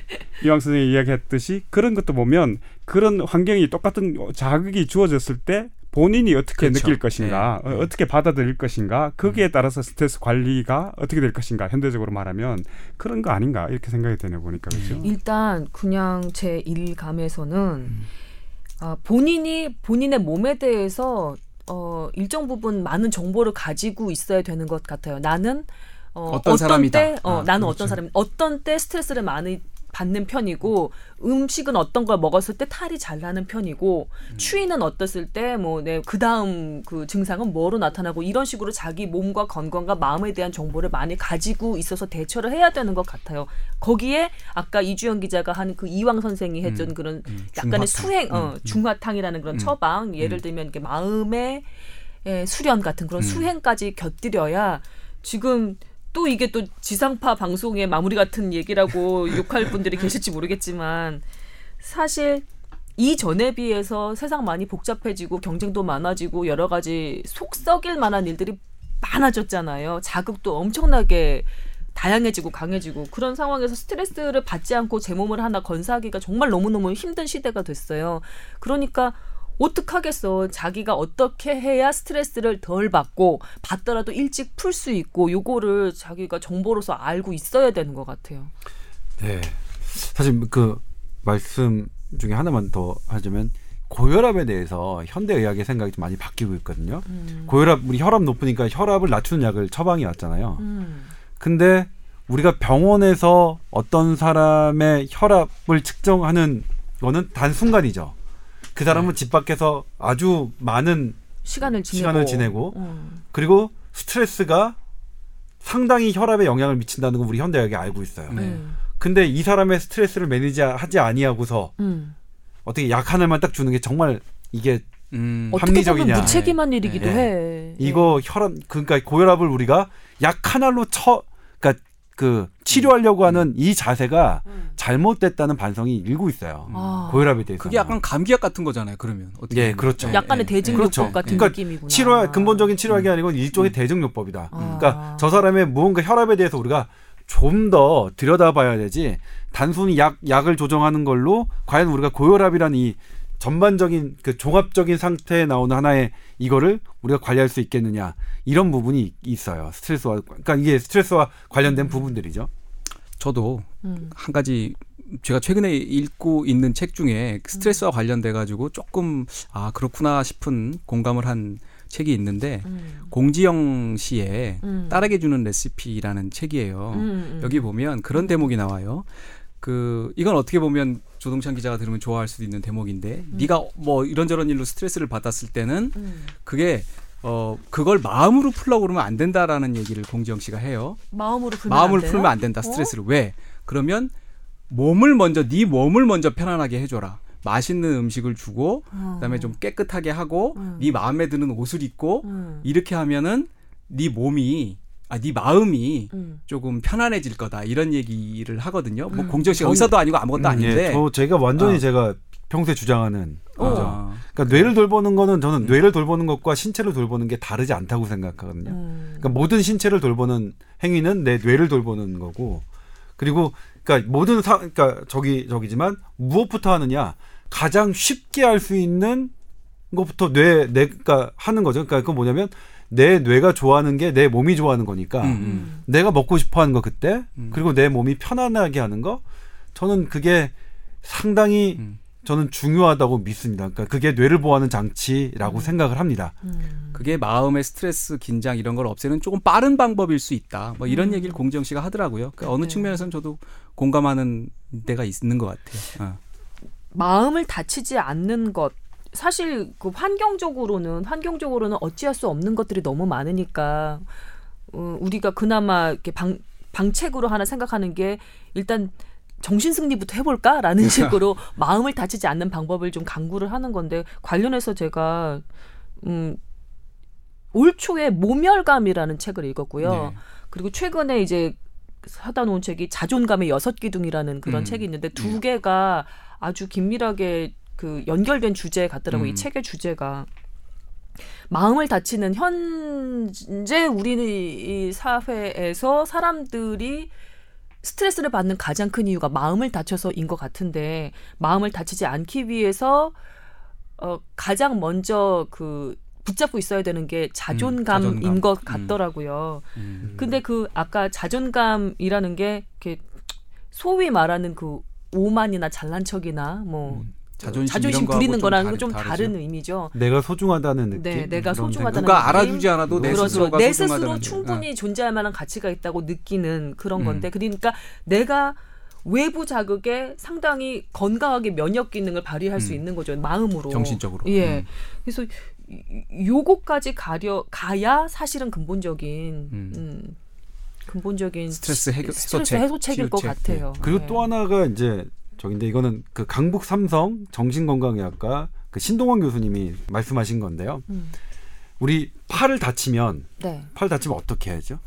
이왕 선생님이 이야기했듯이 그런 것도 보면 그런 환경이 똑같은 자극이 주어졌을 때 본인이 어떻게 그렇죠. 느낄 것인가, 네. 어, 어떻게 받아들일 것인가, 거기에 따라서 스트레스 관리가 어떻게 될 것인가, 현대적으로 말하면 그런 거 아닌가 이렇게 생각이 되네 보니까 그렇죠. 일단 그냥 제 일감에서는 음. 아, 본인이 본인의 몸에 대해서 어, 일정 부분 많은 정보를 가지고 있어야 되는 것 같아요. 나는 어, 어떤 사람이다. 때, 어, 아, 나는 그렇죠. 어떤 사람, 어떤 때 스트레스를 많이 받는 편이고 음식은 어떤 걸 먹었을 때 탈이 잘 나는 편이고 음. 추위는 어땠을 때 뭐 내 그다음 그 증상은 뭐로 나타나고 이런 식으로 자기 몸과 건강과 마음에 대한 정보를 많이 가지고 있어서 대처를 해야 되는 것 같아요. 거기에 아까 이주영 기자가 한 그 이왕 선생이 했던 음, 그런 음, 약간의 중화탕. 수행, 어, 음, 음. 중화탕이라는 그런 음. 처방, 예를 음. 들면 이렇게 마음의 예, 수련 같은 그런 음. 수행까지 곁들여야 지금 또 이게 또 지상파 방송의 마무리 같은 얘기라고 욕할 분들이 계실지 모르겠지만 사실 이전에 비해서 세상 많이 복잡해지고 경쟁도 많아지고 여러 가지 속 썩일 만한 일들이 많아졌잖아요. 자극도 엄청나게 다양해지고 강해지고 그런 상황에서 스트레스를 받지 않고 제 몸을 하나 건사하기가 정말 너무너무 힘든 시대가 됐어요. 그러니까 어떡하겠어. 자기가 어떻게 해야 스트레스를 덜 받고 받더라도 일찍 풀 수 있고 요거를 자기가 정보로서 알고 있어야 되는 것 같아요. 네. 사실 그 말씀 중에 하나만 더 하자면 고혈압에 대해서 현대 의학의 생각이 좀 많이 바뀌고 있거든요. 음. 고혈압 우리 혈압 높으니까 혈압을 낮추는 약을 처방이 왔잖아요. 음. 근데 우리가 병원에서 어떤 사람의 혈압을 측정하는 거는 단 순간이죠. 그 사람은 집 밖에서 아주 많은 시간을 지내고 시간을 지내고 음. 그리고 스트레스가 상당히 혈압에 영향을 미친다는 건 우리 현대학이 알고 있어요. 네. 음. 근데 이 사람의 스트레스를 매니지하지 아니하고서 음. 어떻게 약 하나만 딱 주는 게 정말 이게 음. 어떻게 합리적이냐. 보면 무책임한 일이기도 네. 해. 이거 혈압 그러니까 고혈압을 우리가 약 하나로 쳐 그 치료하려고 하는 이 자세가 음. 잘못됐다는 반성이 일고 있어요. 아. 고혈압에 대해서. 그게 약간 감기약 같은 거잖아요. 그러면 어떻게 예, 보면. 그렇죠. 예, 약간의 예, 대증요법 그렇죠. 같은 그러니까 느낌이구나. 치료 근본적인 치료약이 아니고 일종의 대증요법이다. 아. 그러니까 저 사람의 무언가 혈압에 대해서 우리가 좀 더 들여다봐야 되지 단순히 약 약을 조정하는 걸로 과연 우리가 고혈압이라는 이 전반적인 그 종합적인 상태에 나오는 하나의 이거를 우리가 관리할 수 있겠느냐 이런 부분이 있어요 스트레스와 그러니까 이게 스트레스와 관련된 부분들이죠. 저도 음. 한 가지 제가 최근에 읽고 있는 책 중에 스트레스와 관련돼 가지고 조금 아 그렇구나 싶은 공감을 한 책이 있는데 음. 공지영 씨의 음. 딸에게 주는 레시피라는 책이에요. 음, 음. 여기 보면 그런 대목이 나와요. 그 이건 어떻게 보면 조동찬 기자가 들으면 좋아할 수도 있는 대목인데 네가 뭐 이런저런 일로 스트레스를 받았을 때는 음. 그게 어 그걸 마음으로 풀려고 그러면 안 된다라는 얘기를 공지영 씨가 해요. 마음으로 풀면 마음을 안? 풀면 안 된다. 어? 스트레스를 왜? 그러면 몸을 먼저 네 몸을 먼저 편안하게 해줘라. 맛있는 음식을 주고 어. 그다음에 좀 깨끗하게 하고 음. 네 마음에 드는 옷을 입고 음. 이렇게 하면은 네 몸이 아 네 마음이 음. 조금 편안해질 거다 이런 얘기를 하거든요. 뭐 음. 공정 씨가 의사도 아니고 아무것도 아닌데. 예, 저 제가 완전히 어. 제가 평소에 주장하는 어. 거죠. 아, 그러니까 뇌를 돌보는 거는 저는 뇌를 돌보는 것과 신체를 돌보는 게 다르지 않다고 생각하거든요. 음. 그러니까 모든 신체를 돌보는 행위는 내 뇌를 돌보는 거고 그리고 그러니까 모든 사 그러니까 저기 저기지만 무엇부터 하느냐 가장 쉽게 할 수 있는 것부터 뇌 뇌가 하는 거죠. 그러니까 그건 뭐냐면 내 뇌가 좋아하는 게 내 몸이 좋아하는 거니까 음, 음. 내가 먹고 싶어 하는 거 그때 음. 그리고 내 몸이 편안하게 하는 거 저는 그게 상당히 음. 저는 중요하다고 믿습니다. 그러니까 그게 뇌를 보호하는 장치라고 생각을 합니다. 음. 그게 마음의 스트레스, 긴장 이런 걸 없애는 조금 빠른 방법일 수 있다. 뭐 이런 음. 얘기를 공정 씨가 하더라고요. 그러니까 어느 네. 측면에서는 저도 공감하는 데가 있는 것 같아요. 어. 마음을 다치지 않는 것 사실 그 환경적으로는 환경적으로는 어찌할 수 없는 것들이 너무 많으니까 어, 우리가 그나마 이렇게 방 방책으로 하나 생각하는 게 일단 정신 승리부터 해볼까라는 식으로 마음을 다치지 않는 방법을 좀 강구를 하는 건데 관련해서 제가 음. 올 초에 모멸감이라는 책을 읽었고요. 네. 그리고 최근에 이제 사다 놓은 책이 자존감의 여섯 기둥이라는 그런 음. 책이 있는데 두 개가 아주 긴밀하게 그 연결된 주제 같더라고 요이 음. 책의 주제가 마음을 다치는 현재 우리 이 사회에서 사람들이 스트레스를 받는 가장 큰 이유가 마음을 다쳐서인 것 같은데 마음을 다치지 않기 위해서 어 가장 먼저 그 붙잡고 있어야 되는 게 자존감인 자존감. 것 음. 같더라고요. 음. 근데 그 아까 자존감이라는 게 소위 말하는 그 오만이나 잘난 척이나 뭐 음. 자존심, 자존심 부리는 좀 거랑은 다르- 좀 다르죠. 다른 의미죠. 내가 소중하다는 느낌. 네, 내가 소중하다는 누가 느낌? 알아주지 않아도 내 그렇죠. 스스로가 내 스스로 소중하다는 충분히 존재할 만한 가치가 있다고 느끼는 그런 음. 건데 그러니까 내가 외부 자극에 상당히 건강하게 면역 기능을 발휘할 수 음. 있는 거죠 마음으로 정신적으로. 예 음. 그래서 이- 요거까지 가려 가야 사실은 근본적인 음. 음. 근본적인 스트레스 해결- 스트레스 해소책, 해소책일 것. 같아요. 그리고 네. 또 하나가 이제 저긴데 이거는 그 강북 삼성 정신건강의학과 그 신동원 교수님이 말씀하신 건데요. 음. 우리 팔을 다치면 네. 팔 다치면 어떻게 해야죠?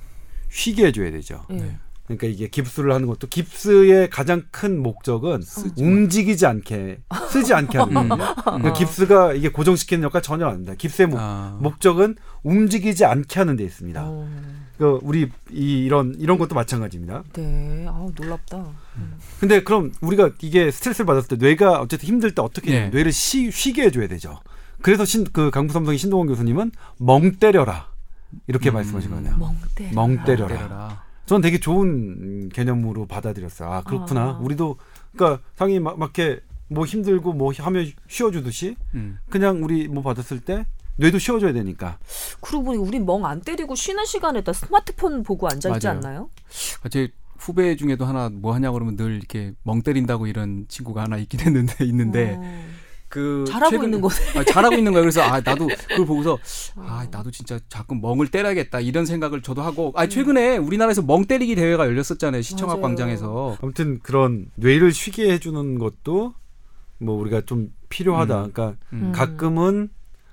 쉬게 해줘야 되죠. 예. 네. 그러니까 이게 깁스를 하는 것도 깁스의 가장 큰 목적은 움직이지 않게 쓰지 않게 하는 음. 거예요. 그러니까 깁스가 이게 고정시키는 역할 전혀 안 합니다. 깁스의 목, 아. 목적은 움직이지 않게 하는 데 있습니다. 어, 그 우리 이, 이런 이런 것도 마찬가지입니다. 네. 아우 놀랍다. 근데 그럼 우리가 이게 스트레스를 받았을 때 뇌가 어쨌든 힘들 때 어떻게 네. 뇌를 쉬, 쉬게 해줘야 되죠. 그래서 신, 그 강부삼성의 신동원 교수님은 멍 때려라 이렇게 음. 말씀하신 거네요. 멍 때려. 멍 때려라. 저는 되게 좋은 개념으로 받아들였어요. 아 그렇구나. 아. 우리도 그러니까 상이 막, 막 이렇게 뭐 힘들고 뭐 하면 쉬어주듯이 음. 그냥 우리 뭐 받았을 때 뇌도 쉬어줘야 되니까. 그러고 보니 우리 멍 안 때리고 쉬는 시간에다 스마트폰 보고 앉아 있지. 않나요? 제 후배 중에도 하나 뭐 하냐 그러면 늘 이렇게 멍 때린다고 이런 친구가 하나 있긴 했는데 있는데 어. 그 잘하고 최근- 있는 곳에. 아, 잘하고 있는 거예요. 그래서 아 나도 그걸 보고서 아 나도 진짜 자꾸 멍을 때려야겠다 이런 생각을 저도 하고 아 최근에 우리나라에서 멍 때리기 대회가 열렸었잖아요 시청학 맞아요. 광장에서 아무튼 그런 뇌를 쉬게 해주는 것도 뭐 우리가 좀 필요하다. 음. 그러니까 음. 가끔은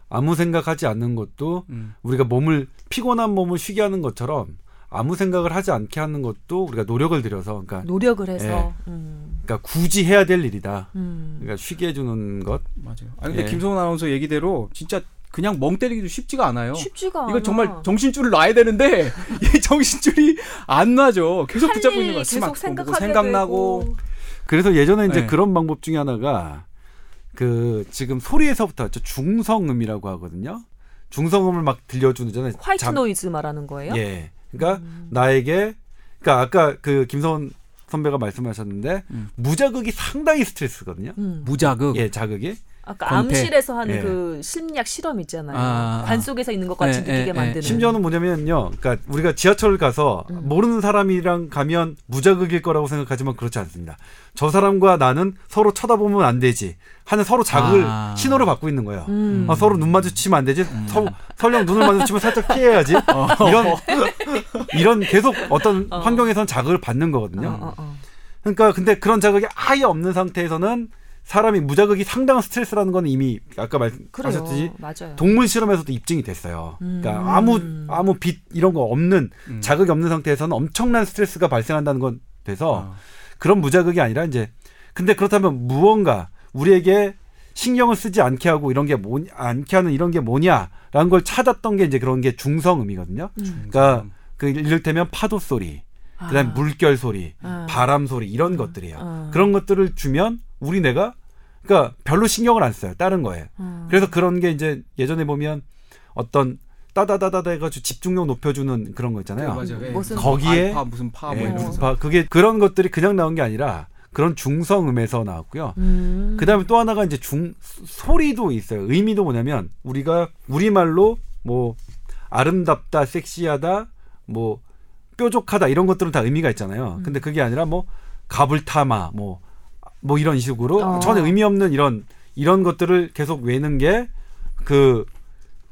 아무 생각하지 않는 것도 음. 우리가 몸을 피곤한 몸을 쉬게 하는 것처럼 아무 생각을 하지 않게 하는 것도 우리가 노력을 들여서 그러니까 노력을 해서. 예. 음. 그러니까 굳이 해야 될 일이다. 음. 그러니까 쉬게 해주는 것. 맞아요. 아 근데 예. 김성훈 아나운서 얘기대로 진짜 그냥 멍 때리기도 쉽지가 않아요. 쉽지가 않아. 이거 정말 정신줄을 놔야 되는데 이 정신줄이 안 놔죠. 계속 붙잡고 있는 거야. 계속 생각하게 생각나고. 되고. 그래서 예전에 이제 네. 그런 방법 중에 하나가 그 지금 소리에서부터 왔죠. 중성음이라고 하거든요. 중성음을 막 들려주는 잖아요. white 잠- 노이즈 말하는 거예요? 예. 그러니까 음. 나에게 그러니까 아까 그 김성원 선배가 말씀하셨는데 음. 무자극이 상당히 스트레스거든요. 음. 무자극. 예, 자극이. 아까 권태. 암실에서 하는 예. 그 심리학 실험 있잖아요. 아, 아. 관 속에서 있는 것 같이 예, 느끼게 예, 예. 만드는. 심지어는 뭐냐면요. 그러니까 우리가 지하철 가서 음. 모르는 사람이랑 가면 무자극일 거라고 생각하지만 그렇지 않습니다. 저 사람과 나는 서로 쳐다보면 안 되지. 하는 서로 자극을 아. 신호를 받고 있는 거예요. 음. 아, 서로 눈 마주치면 안 되지. 음. 서, 설령 눈을 마주치면 살짝 피해야지. 이런 이런 계속 어떤 어. 환경에선 자극을 받는 거거든요. 어, 어, 어. 그러니까 근데 그런 자극이 아예 없는 상태에서는 사람이 무자극이 상당한 스트레스라는 건 이미 아까. 말씀하셨듯이. 동물 실험에서도 입증이 됐어요. 음. 그러니까 아무 아무 빛 이런 거 없는 음. 자극이 없는 상태에서는 엄청난 스트레스가 발생한다는 건 돼서 어. 그런 무자극이 아니라 이제 근데 그렇다면 무언가 우리에게 신경을 쓰지 않게 하고 이런 게 뭐, 않게 하는 이런 게 뭐냐라는 걸 찾았던 게 이제 그런 게 중성음이거든요. 음. 그러니까 그 이를테면 파도 소리, 그다음 아. 에 물결 소리, 아. 바람 소리 이런 것들이에요. 아. 그런 것들을 주면 우리 뇌가 그러니까 별로 신경을 안 써요. 다른 거에. 음. 그래서 그런 게 이제 예전에 보면 어떤 따다다다다 해가지고 집중력 높여주는 그런 거 있잖아요. 맞아요. 예. 무슨 거기에 알파 무슨 파 뭐 예, 이런 무슨 바- 그게 그런 것들이 그냥 나온 게 아니라 그런 중성음에서 나왔고요. 음. 그다음에 또 하나가 이제 중 소리도 있어요. 의미도 뭐냐면 우리가 우리 말로 뭐 아름답다, 섹시하다, 뭐 뾰족하다 이런 것들은 다 의미가 있잖아요. 근데 그게 아니라 뭐 가불타마 뭐 뭐 이런 식으로 어. 전혀 의미 없는 이런 이런 것들을 계속 외는 게 그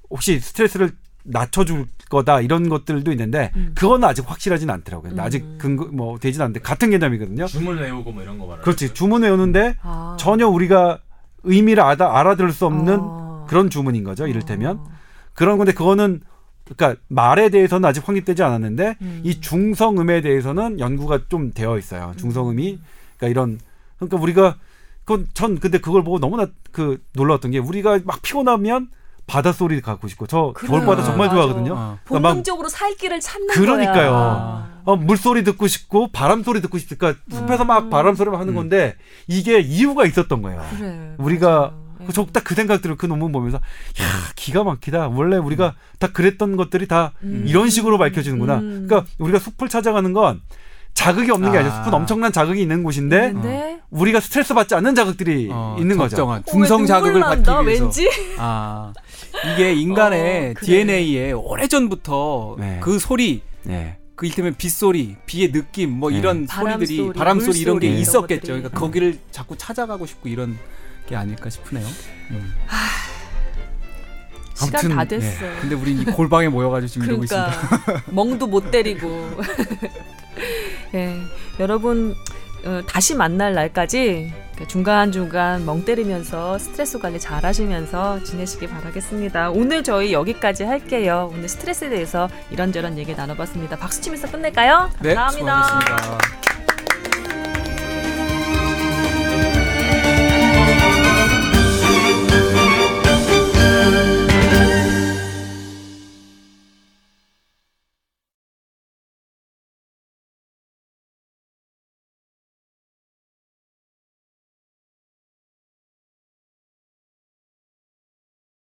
혹시 스트레스를 낮춰줄 거다 이런 것들도 있는데 음. 그건 아직 확실하지는 않더라고요. 음. 아직 근거 뭐 되진 않는데 같은 개념이거든요. 줌을 외우고 뭐 이런 거 말하는 그렇지 주문 외우는데 아. 전혀 우리가 의미를 알아, 알아들을 수 없는 아. 그런 주문인 거죠. 이를테면 아. 그런 건데 그거는 그러니까 말에 대해서는 아직 확립되지 않았는데 음. 이 중성음에 대해서는 연구가 좀 되어 있어요. 중성음이 그러니까 이런 그러니까 우리가 그건 전 근데 그걸 보고 너무나 그 놀랐던 게 우리가 막 피곤하면 바닷소리 갖고 싶고 저 그래요. 겨울바다 정말 맞아. 좋아하거든요. 어. 그러니까 막 본능적으로 살 길을 찾는 그러니까요. 거야. 어, 물소리 듣고 싶고 바람 소리 듣고 싶으니까 숲에서 음. 막 바람 소리만 하는 건데 이게 이유가 있었던 거예요. 그래. 우리가 맞아요. 예. 적딱 그 생각들을 그 논문 보면서 야 기가 막히다. 원래 우리가 다 그랬던 것들이 다 음. 이런 식으로 밝혀지는구나. 음. 그러니까 우리가 숲을 찾아가는 건 자극이 없는 게 아. 아니라 숲은 엄청난 자극이 있는 곳인데 근데 우리가 스트레스 받지 않는 자극들이 어, 있는 거죠. 적정한 어, 왜 중성 자극을 난다, 받기 위해서. 왠지 아 이게 인간의 어, 그래. DNA에 오래 전부터 네. 그 소리 네. 그 일테면 빗소리, 비의 느낌, 뭐 네. 이런 바람 소리들이 소리, 바람 소리 이런 게 있었겠죠. 그러니까. 거기를 자꾸 찾아가고 싶고 이런 게 아닐까 싶으네요. 음. 시간 아무튼, 다 네. 됐어. 근데 우리 이 골방에 모여가지고 지금 이러고 그러니까 있습니다. 멍도 못 때리고. 예, 여러분 어, 다시 만날 날까지 중간중간 멍 때리면서 스트레스 관리 잘 하시면서 지내시기 바라겠습니다. 오늘 저희 여기까지 할게요. 오늘 스트레스에 대해서 이런저런 얘기 나눠봤습니다. 박수 치면서 끝낼까요? 네, 감사합니다. 네, 수고하셨습니다.